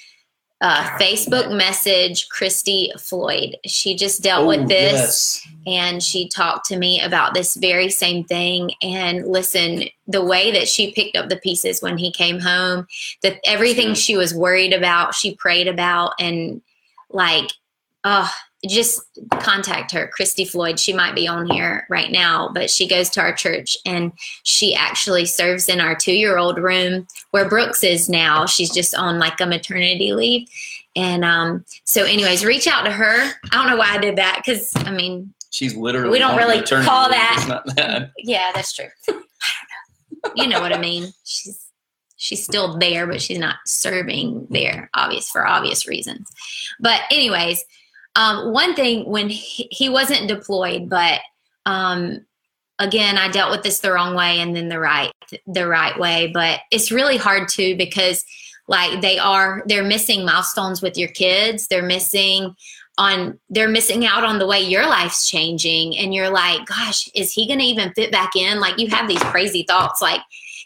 Uh, Facebook message Christy Floyd. She just dealt Oh, with this. yes. and she talked to me about this very same thing and listen the way that she picked up the pieces when he came home that everything she was worried about she prayed about and like uh just contact her christy floyd she might be on here right now but she goes to our church and she actually serves in our two-year-old room where brooks is now she's just on like a maternity leave and um so anyways reach out to her i don't know why i did that because i mean She's literally. We don't on really call that- that. yeah, that's true. I don't know. You know what I mean? She's she's still there, but she's not serving there, obvious for obvious reasons. But anyways, um, one thing when he, he wasn't deployed, but um, again, I dealt with this the wrong way and then the right the right way. But it's really hard too because like they are they're missing milestones with your kids. They're missing on they're missing out on the way your life's changing and you're like gosh is he going to even fit back in like you have these crazy thoughts like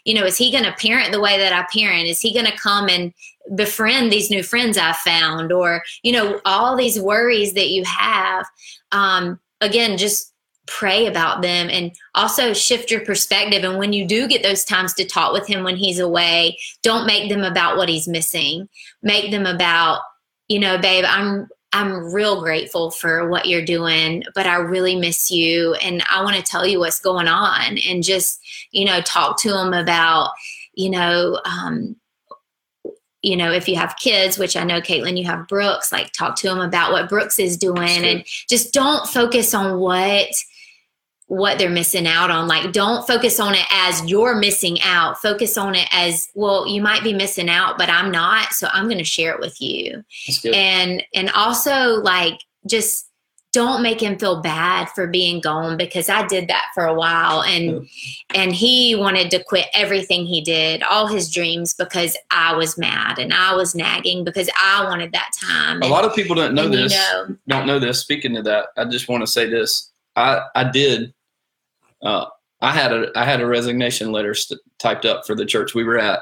you know is he going to parent the way that i parent is he going to come and befriend these new friends i found or you know all these worries that you have um again just pray about them and also shift your perspective and when you do get those times to talk with him when he's away don't make them about what he's missing make them about you know babe i'm I'm real grateful for what you're doing, but I really miss you. And I want to tell you what's going on and just, you know, talk to him about, you know, um, you know, if you have kids, which I know, Caitlin, you have Brooks, like talk to them about what Brooks is doing Sure. and just don't focus on what what they're missing out on. Like don't focus on it as you're missing out. Focus on it as, well, you might be missing out, but I'm not, so I'm going to share it with you and and also like just don't make him feel bad for being gone because I did that for a while and and he wanted to quit everything he did all his dreams because I was mad and I was nagging because I wanted that time a and, lot of people don't know you this. know, don't know this. Speaking of that, I just want to say this. I I did. Uh, I had a I had a resignation letter st- typed up for the church we were at,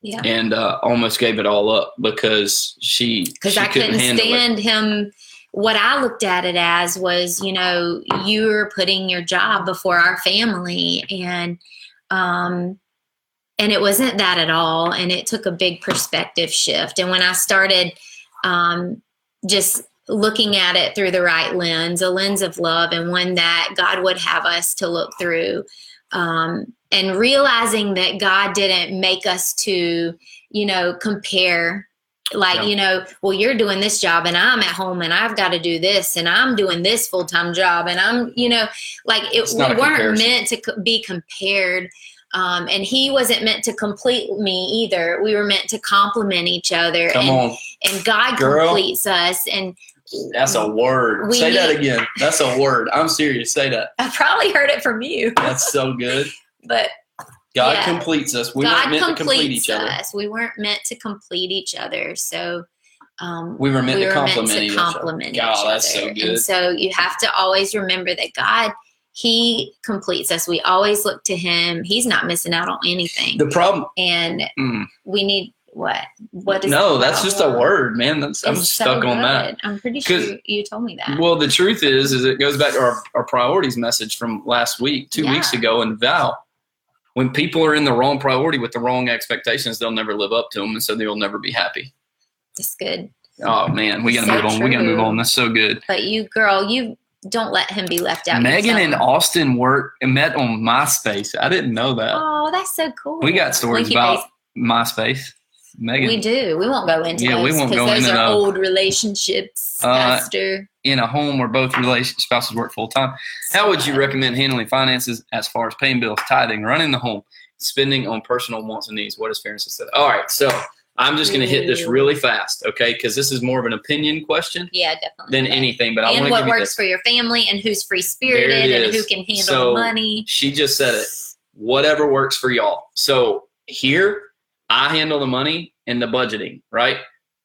yeah and uh, almost gave it all up because she because I couldn't it. stand him. What I looked at it as was, you know, you're putting your job before our family, and um, and it wasn't that at all. And it took a big perspective shift. And when I started um, just looking at it through the right lens, a lens of love, and one that God would have us to look through, um, and realizing that God didn't make us to, you know, compare like Yeah. you know well you're doing this job and i'm at home and i've got to do this and i'm doing this full-time job and i'm you know like it, we weren't comparison. meant to be compared um, and he wasn't meant to complete me either we were meant to complement each other Come and, on, and god Girl. completes us and that's a word. We say that again. That's a word. I'm serious. Say that. i probably heard it from you That's so good. but God Yeah. completes us. We god weren't meant to complete each other. us we weren't meant to complete each other so um, We were meant we to complement each other. God, that's so good. And so you have to always remember that God he completes us. We always look to him. He's not missing out on anything. The problem. and Mm, we need what? What is no, that's just a word, man. That's, I'm It's so stuck on that. I'm pretty sure you, told me that. Well, the truth is, is it goes back to our, our priorities message from last week, two weeks ago, and Val. When people are in the wrong priority with the wrong expectations, they'll never live up to them, and so they'll never be happy. That's good. Oh man, we gotta So move on. We gotta move on. That's so good. But you, girl, you don't let him be left out. Megan yourself. and Austin work and met on MySpace. I didn't know that. Oh, that's so cool. we got stories about face. MySpace. Megan We do. We won't go into Yeah, those we won't go those into are those. old relationships, Uh, in a home where both relation spouses work full time. How would you recommend handling finances as far as paying bills, tithing, running the home, spending on personal wants and needs? What does fairness say? All right, so I'm just going to hit this really fast, okay? Because this is more of an opinion question Yeah, definitely. than Okay. anything. But I and want to what works this. for your family and who's free spirited it and who can handle So- money. She just said it. Whatever works for y'all. So here, I handle the money and the budgeting, right?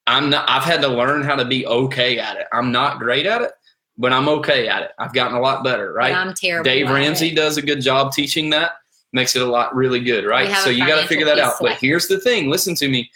I'm not. I've had to learn how to be okay at it. I'm not great at it, but I'm okay at it. I've gotten a lot better, right? I'm terrible. Dave Ramsey it. does a good job teaching that. Makes it a lot really good, right? So you got to figure that out. But here's the thing. Listen to me.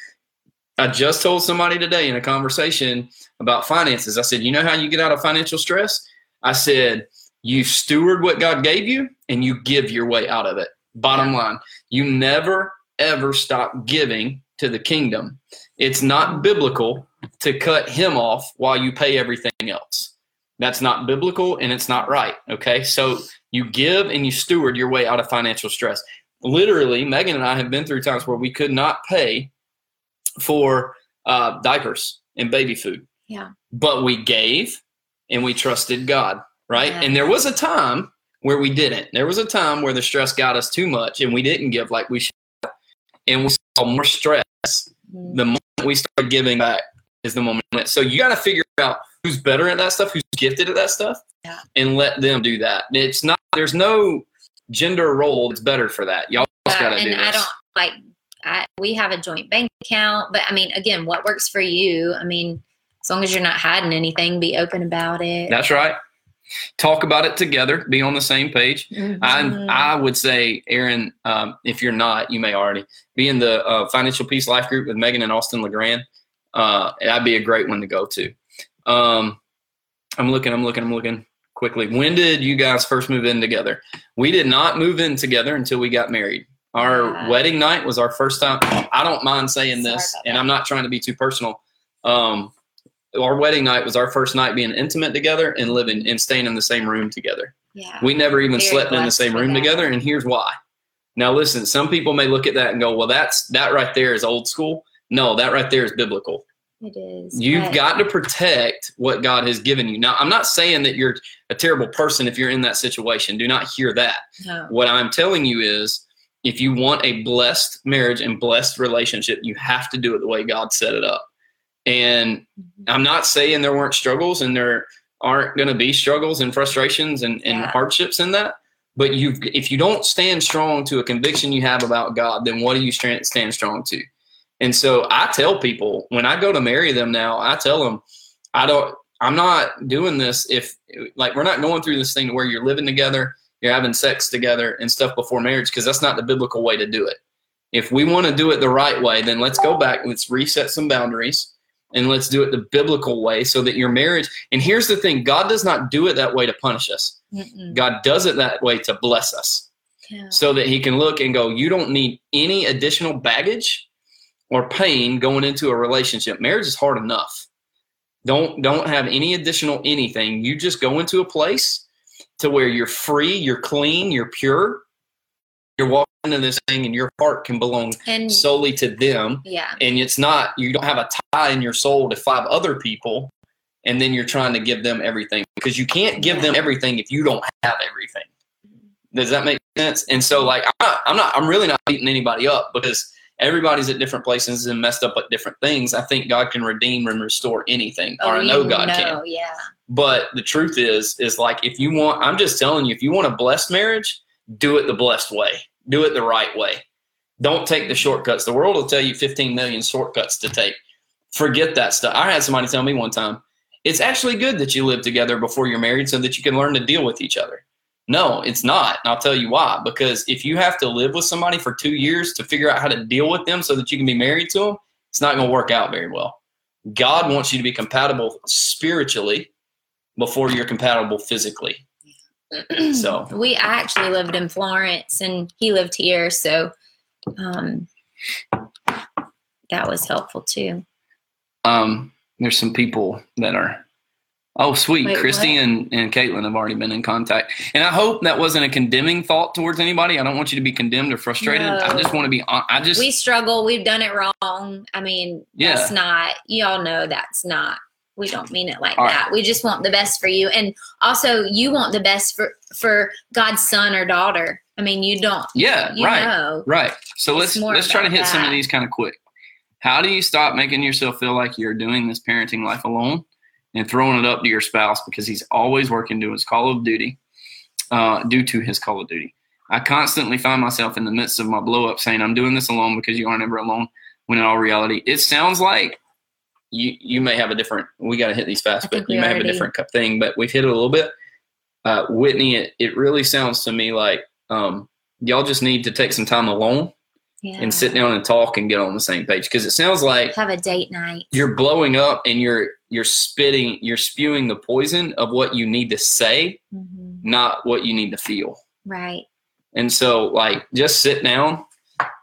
I just told somebody today in a conversation about finances. I said, you know how you get out of financial stress? I said, you steward what God gave you and you give your way out of it. Bottom line, you never ever stop giving to the kingdom. It's not biblical to cut him off while you pay everything else. That's not biblical and it's not right. Okay. So you give and you steward your way out of financial stress. Literally, Megan and I have been through times where we could not pay for uh, diapers and baby food. Yeah. But we gave and we trusted God, right? Yeah. And there was a time where we didn't. There was a time where the stress got us too much and we didn't give like we should. And we saw more stress. Mm. The moment we started giving back is the moment. So you got to figure out who's better at that stuff, who's gifted at that stuff, Yeah. and let them do that. It's not, there's no gender role that's better for that. Y'all just got to do and this. I don't like. I, we have a joint bank account, but I mean, again, what works for you? I mean, as long as you're not hiding anything, be open about it. That's right. Talk about it together. Be on the same page. Mhm. I I would say, Aaron, um, if you're not, you may already be in the uh, Financial Peace Life Group with Megan and Austin Legrand. Uh, that'd be a great one to go to. Um, I'm looking, I'm looking, I'm looking quickly. When did you guys first move in together? We did not move in together until we got married. Our Yeah. wedding night was our first time. I don't mind saying Sorry this, and. I'm not trying to be too personal. Um, our wedding night was our first night being intimate together and living and staying in the same room together. yeah. We never even Very slept in the same room that. together, and here's why. Now, listen, some people may look at that and go, well, that's that right there is old school. No, that right there is biblical. it is. You've got to protect what God has given you. Now, I'm not saying that you're a terrible person if you're in that situation. Do not hear that. No. What I'm telling you is if you want a blessed marriage and blessed relationship, you have to do it the way God set it up. And Mhm. I'm not saying there weren't struggles and there aren't going to be struggles and frustrations and, and Yeah. hardships in that. But you, if you don't stand strong to a conviction you have about God, then what do you stand stand strong to? And so I tell people when I go to marry them now, I tell them, I don't, I'm not doing this if like we're not going through this thing where you're living together, you're having sex together and stuff before marriage because that's not the biblical way to do it. If we want to do it the right way, then let's go back, let's reset some boundaries and let's do it the biblical way so that your marriage and here's the thing, God does not do it that way to punish us. Mm-mm. God does it that way to bless us Yeah. so that he can look and go, you don't need any additional baggage or pain going into a relationship. Marriage is hard enough. Don't don't have any additional anything. You just go into a place to where you're free, you're clean, you're pure. You're walking into this thing and your heart can belong And solely to them. yeah, And it's not you don't have a tie in your soul to five other people and then you're trying to give them everything because you can't give them everything if you don't have everything. Mm-hmm. Does that make sense? And so, like, I'm not, I'm not, I'm really not beating anybody up because everybody's at different places and messed up at different things. I think God can redeem and restore anything, or I oh, know God know, can. Yeah. But the truth is, is like, if you want, I'm just telling you, if you want a blessed marriage, do it the blessed way, do it the right way. Don't take the shortcuts. The world will tell you 15 million shortcuts to take. Forget that stuff. I had somebody tell me one time, it's actually good that you live together before you're married so that you can learn to deal with each other. No, it's not. And I'll tell you why. Because if you have to live with somebody for two years to figure out how to deal with them so that you can be married to them, it's not going to work out very well. God wants you to be compatible spiritually before you're compatible physically. So we actually lived in Florence and he lived here, so um, that was helpful too. um, there's some people that are oh sweet Wait, christy what? and, and caitlin have already been in contact and i hope that wasn't a condemning thought towards anybody i don't want you to be condemned or frustrated i just want to be i just we struggle. We've done it wrong. I mean, Yeah. that's not. You all know that's not. We don't mean it like All right. that. We just want the best for you, and also you want the best for for God's son or daughter. I mean, you don't. yeah You right know. right so It's let's let's try to hit some of these kind of quick how do you stop making yourself feel like you're doing this parenting life alone and throwing it up to your spouse because he's always working to his call of duty uh, due to his call of duty i constantly find myself in the midst of my blow up saying i'm doing this alone because you aren't ever alone when in all reality it sounds like you you may have a different we got to hit these fast but you may have a different cup thing but we've hit it a little bit uh, whitney it, it really sounds to me like um, y'all just need to take some time alone Yeah. and sit down and talk and get on the same page because it sounds like Have a date night. you're blowing up and you're you're spitting you're spewing the poison of what you need to say hmm not what you need to feel Right. and so like just sit down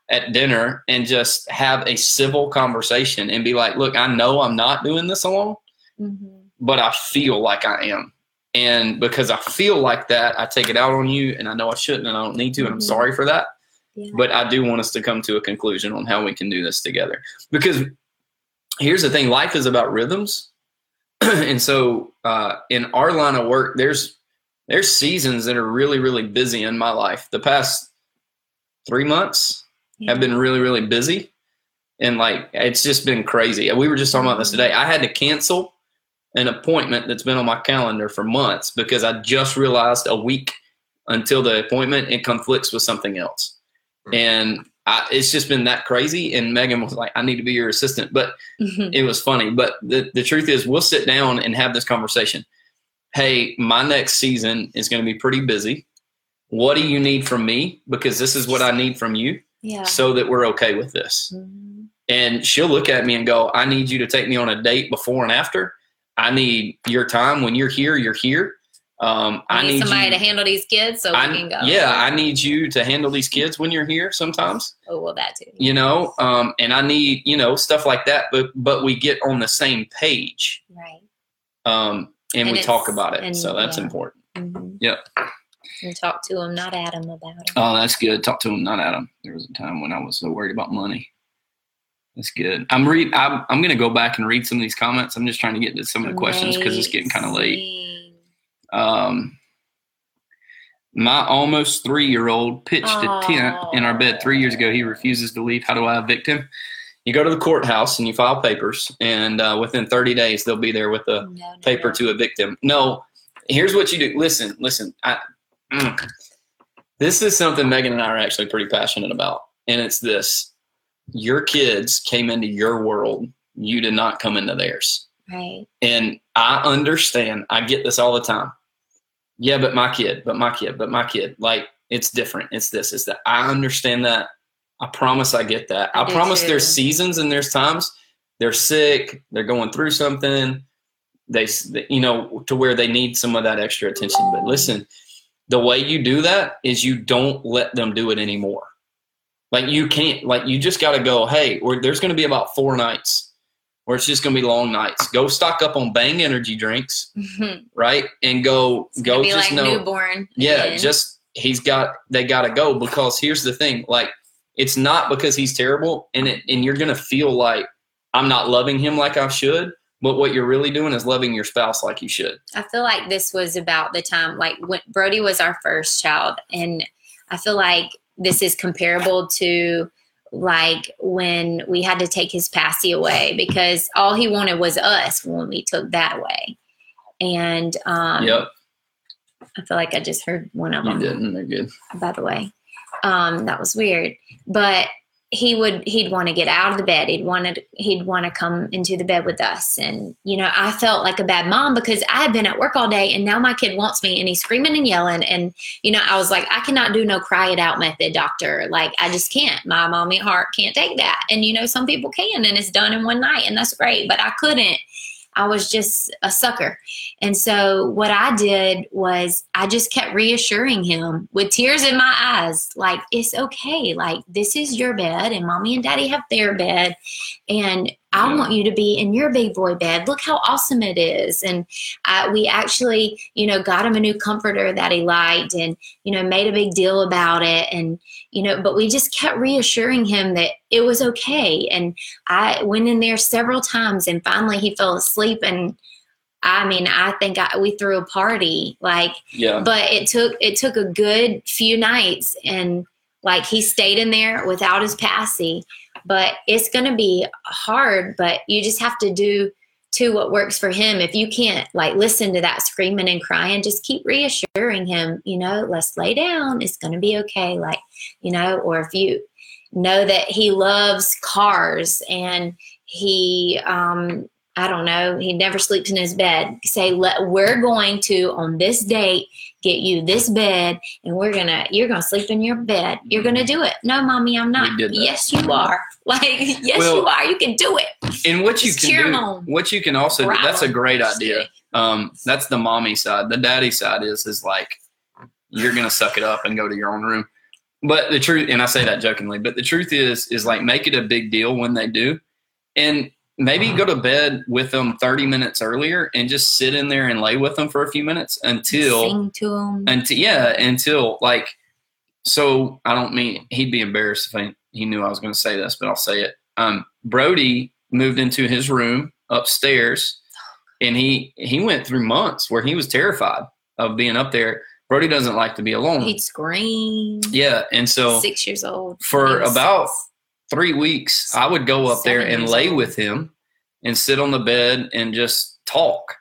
at dinner and just have a civil conversation and be like look i know i'm not doing this alone hmm but i feel like i am and because i feel like that i take it out on you and i know i shouldn't and i don't need to and i'm Mhm. sorry for that Yeah. but I do want us to come to a conclusion on how we can do this together. Because here's the thing: life is about rhythms, and so uh, in our line of work, there's there's seasons that are really really busy in my life. The past three months have been really really busy, and like it's just been crazy. We were just talking about this today. I had to cancel an appointment that's been on my calendar for months because I just realized a week until the appointment it conflicts with something else and I, it's just been that crazy. And Megan was like, "I need to be your assistant," but Mhm. it was funny. But the the truth is, we'll sit down and have this conversation. Hey, my next season is going to be pretty busy. What do you need from me? Because this is what I need from you, Yeah. so that we're okay with this. Mhm. And she'll look at me and go, "I need you to take me on a date before and after. I need your time when you're here. You're here. Um, I need, need somebody you, to handle these kids so we I- can go. yeah, I need you to handle these kids when you're here. Sometimes." oh, well, that too. you know um, and i need you know stuff like that but but we get on the same page Right. um, and, And we talk about it and- so that's yeah. important hmm Yep. And talk to him, not Adam, about it. oh that's good talk to him not adam there was a time when i was so worried about money that's good i'm read i'm, I'm going to go back and read some of these comments i'm just trying to get to some of the questions because it's getting kind of late um, my almost three year old pitched a tent in our bed three years ago. He refuses to leave. How do I evict him? You go to the courthouse and you file papers, and uh, within 30 days, they'll be there with a No, no, paper no. to evict him. No, here's what you do. Listen, listen. I, mm. this is something Megan and I are actually pretty passionate about, and it's this: your kids came into your world. You did not come into theirs. Right. And I understand. I get this all the time. Yeah, but my kid, but my kid, but my kid. Like it's different. It's this. It's that. I understand that. I promise I get that. I I, promise too. there's seasons and there's times they're sick, they're going through something. They, you know, to where they need some of that extra attention. But listen, the way you do that is you don't let them do it anymore. Like you can't. Like you just got to go. Hey, there's going to be about four nights where it's just going to be long nights. Go stock up on Bang energy drinks, it's right? And go gonna go be just like know newborn. yeah, again. just he's got they got to go because here's the thing, like it's not because he's terrible and it and you're going to feel like I'm not loving him like I should, but what you're really doing is loving your spouse like you should. I feel like this was about the time like when Brody was our first child and I feel like this is comparable to like when we had to take his passy away because all he wanted was us when we took that away. And um yep, I feel like I just heard one of you them didn't. They're good. by the way. Um, that was weird. But he would he'd want to get out of the bed. He'd wanted he'd want to come into the bed with us. And you know i felt like a bad mom because i had been at work all day and now my kid wants me and he's screaming and yelling. And you know i was like i cannot do no cry it out method doctor. Like i just can't. My mommy heart can't take that. And you know some people can and it's done in one night and that's great but i couldn't I was just a sucker. And so what I did was I just kept reassuring him with tears in my eyes, like, it's okay. Like, this is your bed, and mommy and daddy have their bed. And I want you to be in your big boy bed. Look how awesome it is. And I, we actually, you know, got him a new comforter that he liked and, you know, made a big deal about it. And, you know, but we just kept reassuring him that it was okay. And I went in there several times and finally he fell asleep. And I mean, I think I, we threw a party like, Yeah. but it took, it took a good few nights and like he stayed in there without his passy but it's going to be hard but you just have to do to what works for him. If you can't like listen to that screaming and crying just keep reassuring him you know let's lay down. It's going to be okay like you know or if you know that he loves cars and he um i don't know. He never sleeps in his bed. Say let we're going to on this date get you this bed and we're gonna you're gonna sleep in your bed. You're gonna do it. No mommy i'm not. We did that. yes you are. Like yes Well, you are. You can do it. And what you Just can do, what you can also do, that's a great idea. Um, that's the mommy side. The daddy side is is like you're gonna suck it up and go to your own room. But the truth, and I say that jokingly, but the truth is, is like make it a big deal when they do, and maybe go to bed with them 30 minutes earlier and just sit in there and lay with them for a few minutes until sing to him until yeah until like so i don't mean he'd be embarrassed if I, he knew i was going to say this but i'll say it. Um brody moved into his room upstairs and he he went through months where he was terrified of being up there. Brody doesn't like to be alone. He'd scream. Yeah and so six years old. for about- six. Three weeks, I would go up there and lay old. with him and sit on the bed and just talk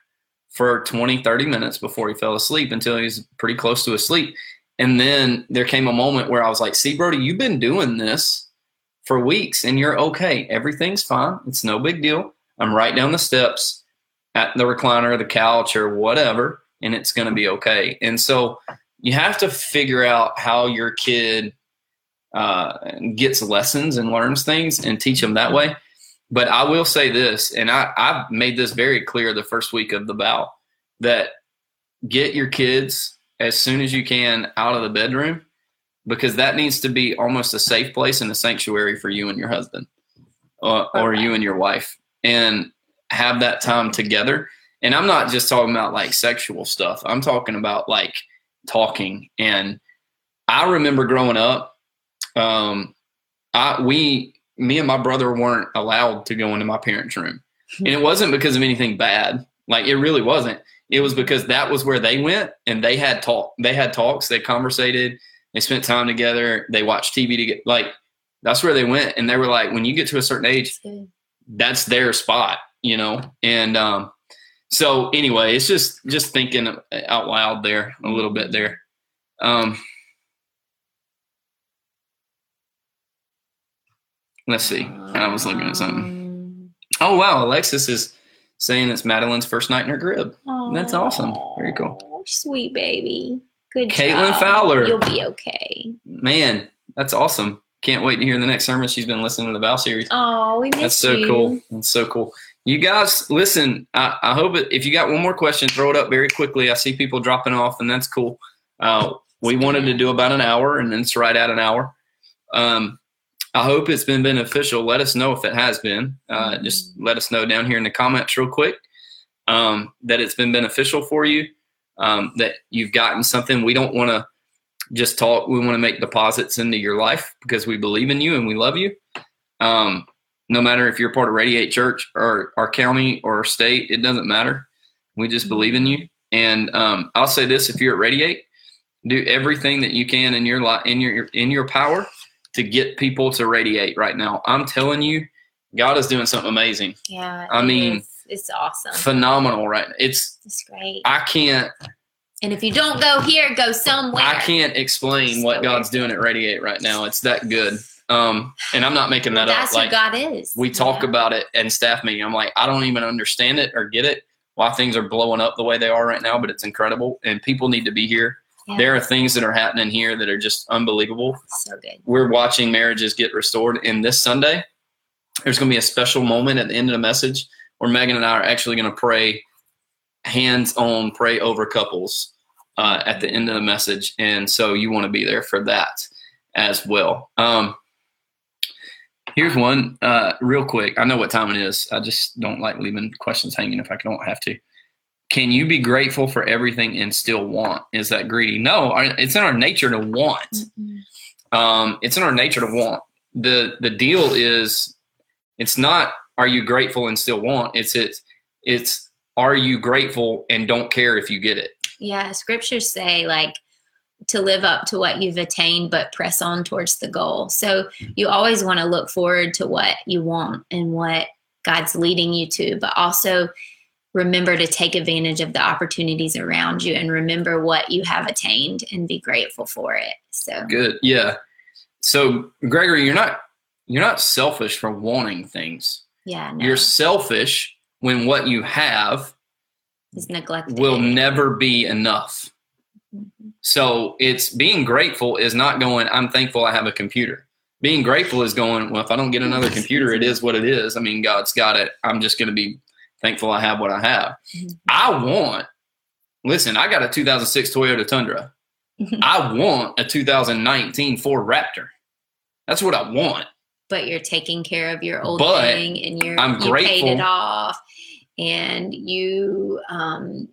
for 20, 30 minutes before he fell asleep until he was pretty close to asleep. And then there came a moment where I was like, see, Brody, you've been doing this for weeks and you're okay. Everything's fine. It's no big deal. I'm right down the steps at the recliner or the couch or whatever, and it's going to be okay. And so you have to figure out how your kid uh, gets lessons and learns things and teach them that way. But I will say this, and I, I've made this very clear the first week of the bout that get your kids as soon as you can out of the bedroom because that needs to be almost a safe place and a sanctuary for you and your husband uh, or you and your wife and have that time together. And I'm not just talking about like sexual stuff, I'm talking about like talking. And I remember growing up, um, I we me and my brother weren't allowed to go into my parents' room, and it wasn't because of anything bad. Like it really wasn't. It was because that was where they went, and they had talk. They had talks. They conversated. They spent time together. They watched TV together. Like that's where they went, and they were like, when you get to a certain age, that's their spot, you know. And um, so anyway, it's just just thinking out loud there a little bit there. Um, let's see. I was looking at something. Oh wow, Alexis is saying it's Madeline's first night in her crib. Um, That's awesome. Very cool. Sweet baby. Good Caitlin job. Fowler. You'll be okay. Man, that's awesome. Can't wait to hear the next sermon. She's been listening to the Bow series. Oh, we miss That's so you. cool. That's so cool. You guys, listen. I, I hope it, if you got one more question, throw it up very quickly. I see people dropping off, and that's cool. Uh, we wanted to do about an hour, and then it's right at an hour. Um, I hope it's been beneficial. Let us know if it has been. Uh, just let us know down here in the comments, real quick, um, that it's been beneficial for you. Um, that you've gotten something. We don't want to just talk. We want to make deposits into your life because we believe in you and we love you. Um, no matter if you're part of Radiate Church or our county or our state, it doesn't matter. We just believe in you. And um, I'll say this: if you're at Radiate, do everything that you can in your li- in your in your power to get people to radiate right now. I'm telling you, God is doing something amazing, Yeah. I mean, is. it's awesome. phenomenal. Right? It's It's great. I can't and if you don't go here, go somewhere. I can't explain what God's doing at Radiate right now. It's that good. Um, and I'm not making that up. That's up. who God is. we talk Yeah. about it and staff meeting. I'm like, I don't even understand it or get it why things are blowing up the way they are right now, but it's incredible and people need to be here. Yeah. There are things that are happening here that are just unbelievable. so good. We're watching marriages get restored. And this Sunday, there's going to be a special moment at the end of the message where Megan and I are actually going to pray hands on, pray over couples uh, at the end of the message. And so you want to be there for that as well. Um, here's one uh, real quick. I know what time it is. I just don't like leaving questions hanging if I don't have to. Can you be grateful for everything and still want? Is that greedy? No, it's in our nature to want. Mhm. Um, it's in our nature to want. the The deal is, it's not are you grateful and still want. It's it's it's are you grateful and don't care if you get it. Yeah, scriptures say like to live up to what you've attained, but press on towards the goal. So you always want to look forward to what you want and what God's leading you to, but also remember to take advantage of the opportunities around you and remember what you have attained and be grateful for it. So Good, yeah. So Gregory, you're not you're not selfish for wanting things. yeah, no, You're selfish when what you have is neglected. will never be enough. Mhm. So it's being grateful is not going, I'm thankful I have a computer. Being grateful is going, well, if I don't get another computer, it is what it is. I mean, God's got it. I'm just going to be thankful I have what I have. Mhm. I want, listen, I got a 2006 Toyota Tundra. Mhm. I want a 2019 Ford Raptor. That's what I want. but you're taking care of your old But thing and you're I'm you paid it off and you um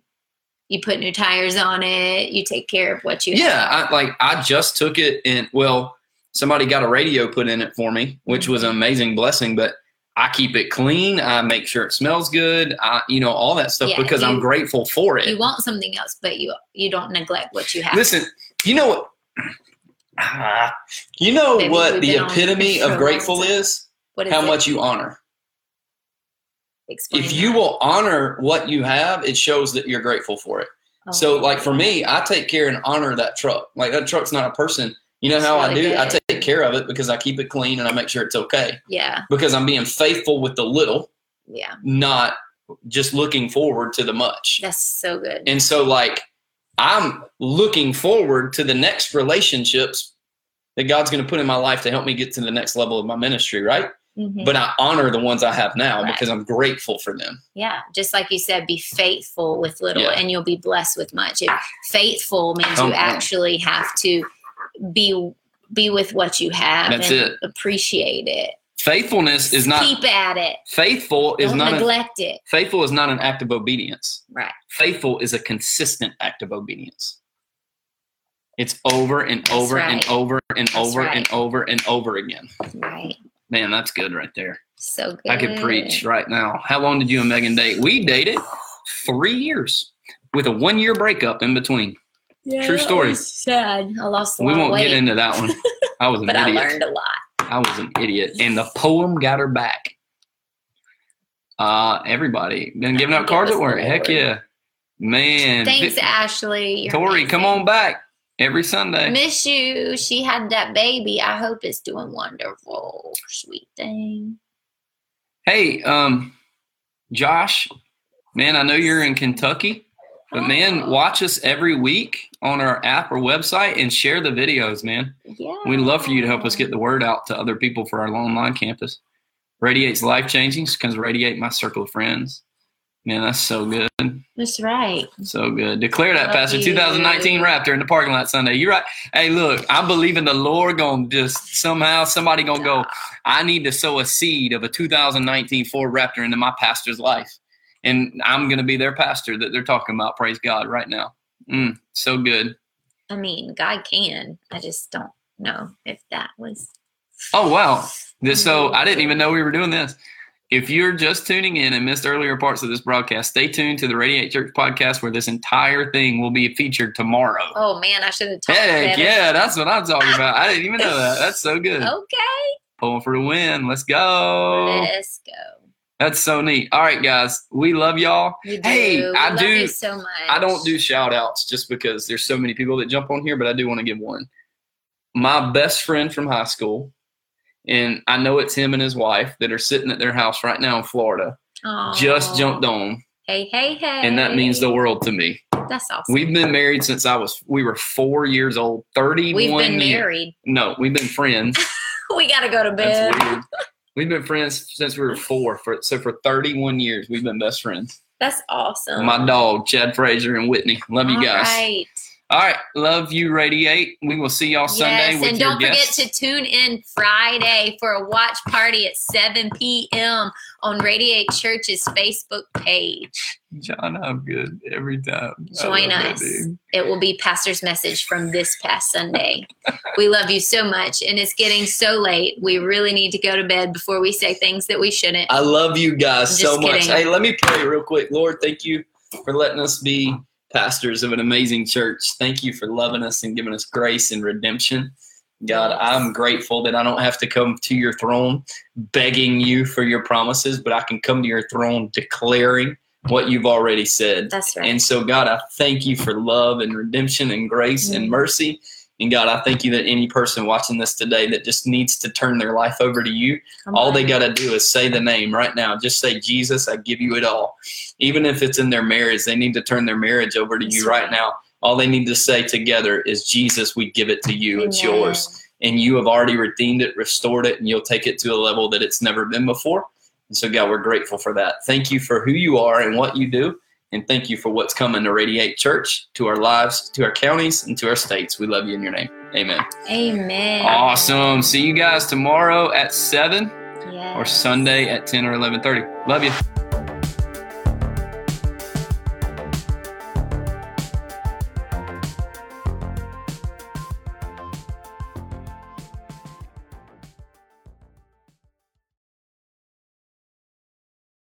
you put new tires on it you take care of what you Yeah, I, like I just took it and well, somebody got a radio put in it for me, which was an amazing blessing. But I keep it clean. I make sure it smells good. I, you know, all that stuff Yeah, because I'm grateful for it. you want something else but you you don't neglect what you have Listen, you know what? Ah, you know Maybe what the epitome of grateful is? what is How it? much you honor. Explain If you will honor what you have, it shows that you're grateful for it. Oh, So, like for me, I take care and honor that truck. Like that truck's not a person. You know It's how I really do? I take care of it because I keep it clean and I make sure it's okay. yeah Because I'm being faithful with the little, yeah not just looking forward to the much. that's so good And so, like, I'm looking forward to the next relationships that God's going to put in my life to help me get to the next level of my ministry, right? Mhm. But I honor the ones I have now Right. because I'm grateful for them. yeah just like you said be faithful with little Yeah. and you'll be blessed with much if faithful means Come you on. actually have to be be with what you have That's and it. appreciate it Faithfulness is not keep at it faithful is don't not neglect it faithful is not an act of obedience. right Faithful is a consistent act of obedience. It's over and over and over and That's over right. and over and over again. right Man, that's good right there. so good I could preach right now. How long did you and Megan date? We dated three years with a one year breakup in between. Yeah, True story. sad i lost We won't get into that one. I was an idiot. but i learned a lot I was an idiot. And the poem got her back. Uh everybody been giving out cards at work. Heck yeah. Man. thanks Vi- ashley You're Tori, come on back every Sunday. miss you she had that baby i hope it's doing wonderful sweet thing Hey, um, Josh, man, I know you're in Kentucky, but man, watch us every week on our app or website and share the videos, man. yeah We'd love for you to help us get the word out to other people for our online campus. Radiate's life changing because radiate my circle of friends. Man, that's so good. that's right So good. Declare that, Pastor. you. 2019 Raptor in the parking lot Sunday. You're right. Hey, look, I believe in the Lord gonna just somehow somebody gonna go, I need to sow a seed of a 2019 Ford Raptor into my pastor's life. And I'm gonna be their pastor that they're talking about. Praise God right now. Mm, so good. I mean, God can. I just don't know if that was. Oh wow. This so I didn't even know we were doing this. If you're just tuning in and missed earlier parts of this broadcast, stay tuned to the Radiate Church podcast where this entire thing will be featured tomorrow. Oh man, I should have talked Heck yeah, that's what I'm talking about. I didn't even know that. That's so good. Okay, Pulling for the win. Let's go. let's go. That's so neat. All right, guys. We love y'all. Do. Hey, We I do- You so much. I don't do shout outs just because there's so many people that jump on here, but I do want to give one. My best friend from high school and I know it's him and his wife that are sitting at their house right now in Florida. Aww. Just jumped on, Hey, hey, hey. and that means the world to me. That's awesome. We've been married since I was we were four years old. Thirty-one. We've been years. married. No, we've been friends. We got to go to bed. We've been friends since we were four. For so for 31 years, we've been best friends. That's awesome. My dog, Chad Fraser and Whitney. Love you guys. right. All right, love you, Radiate. We will see y'all Sunday yes, with and don't forget guests. to tune in Friday for a watch party at 7 p.m. on Radiate Church's Facebook page. John, I'm good every time. Join love that us. It will be Pastor's message from this past Sunday. we love you so much, and it's getting so late. We really need to go to bed before we say things that we shouldn't. I love you guys I'm so just much. Hey, let me pray real quick. Lord, thank you for letting us be pastors of an amazing church. Thank you for loving us and giving us grace and redemption. God, I'm grateful that I don't have to come to your throne begging you for your promises, but I can come to your throne declaring what you've already said. That's right. And so, God, I thank you for love and redemption and grace and Mhm. mercy. And God, I thank you that any person watching this today that just needs to turn their life over to you, Come all on. they got to do is say the name right now. Just say, Jesus, I give you it all. Even if it's in their marriage, they need to turn their marriage over to you right right. now. All they need to say together is, Jesus, we give it to you. It's Amen. yours. And you have already redeemed it, restored it, and you'll take it to a level that it's never been before. And so, God, we're grateful for that. Thank you for who you are and what you do. And thank you for what's coming to Radiate Church, to our lives, to our counties, and to our states. We love you in your name. Amen. Amen. Awesome. See you guys tomorrow at 7 Yes. or Sunday at 10 or 11:30. Love you.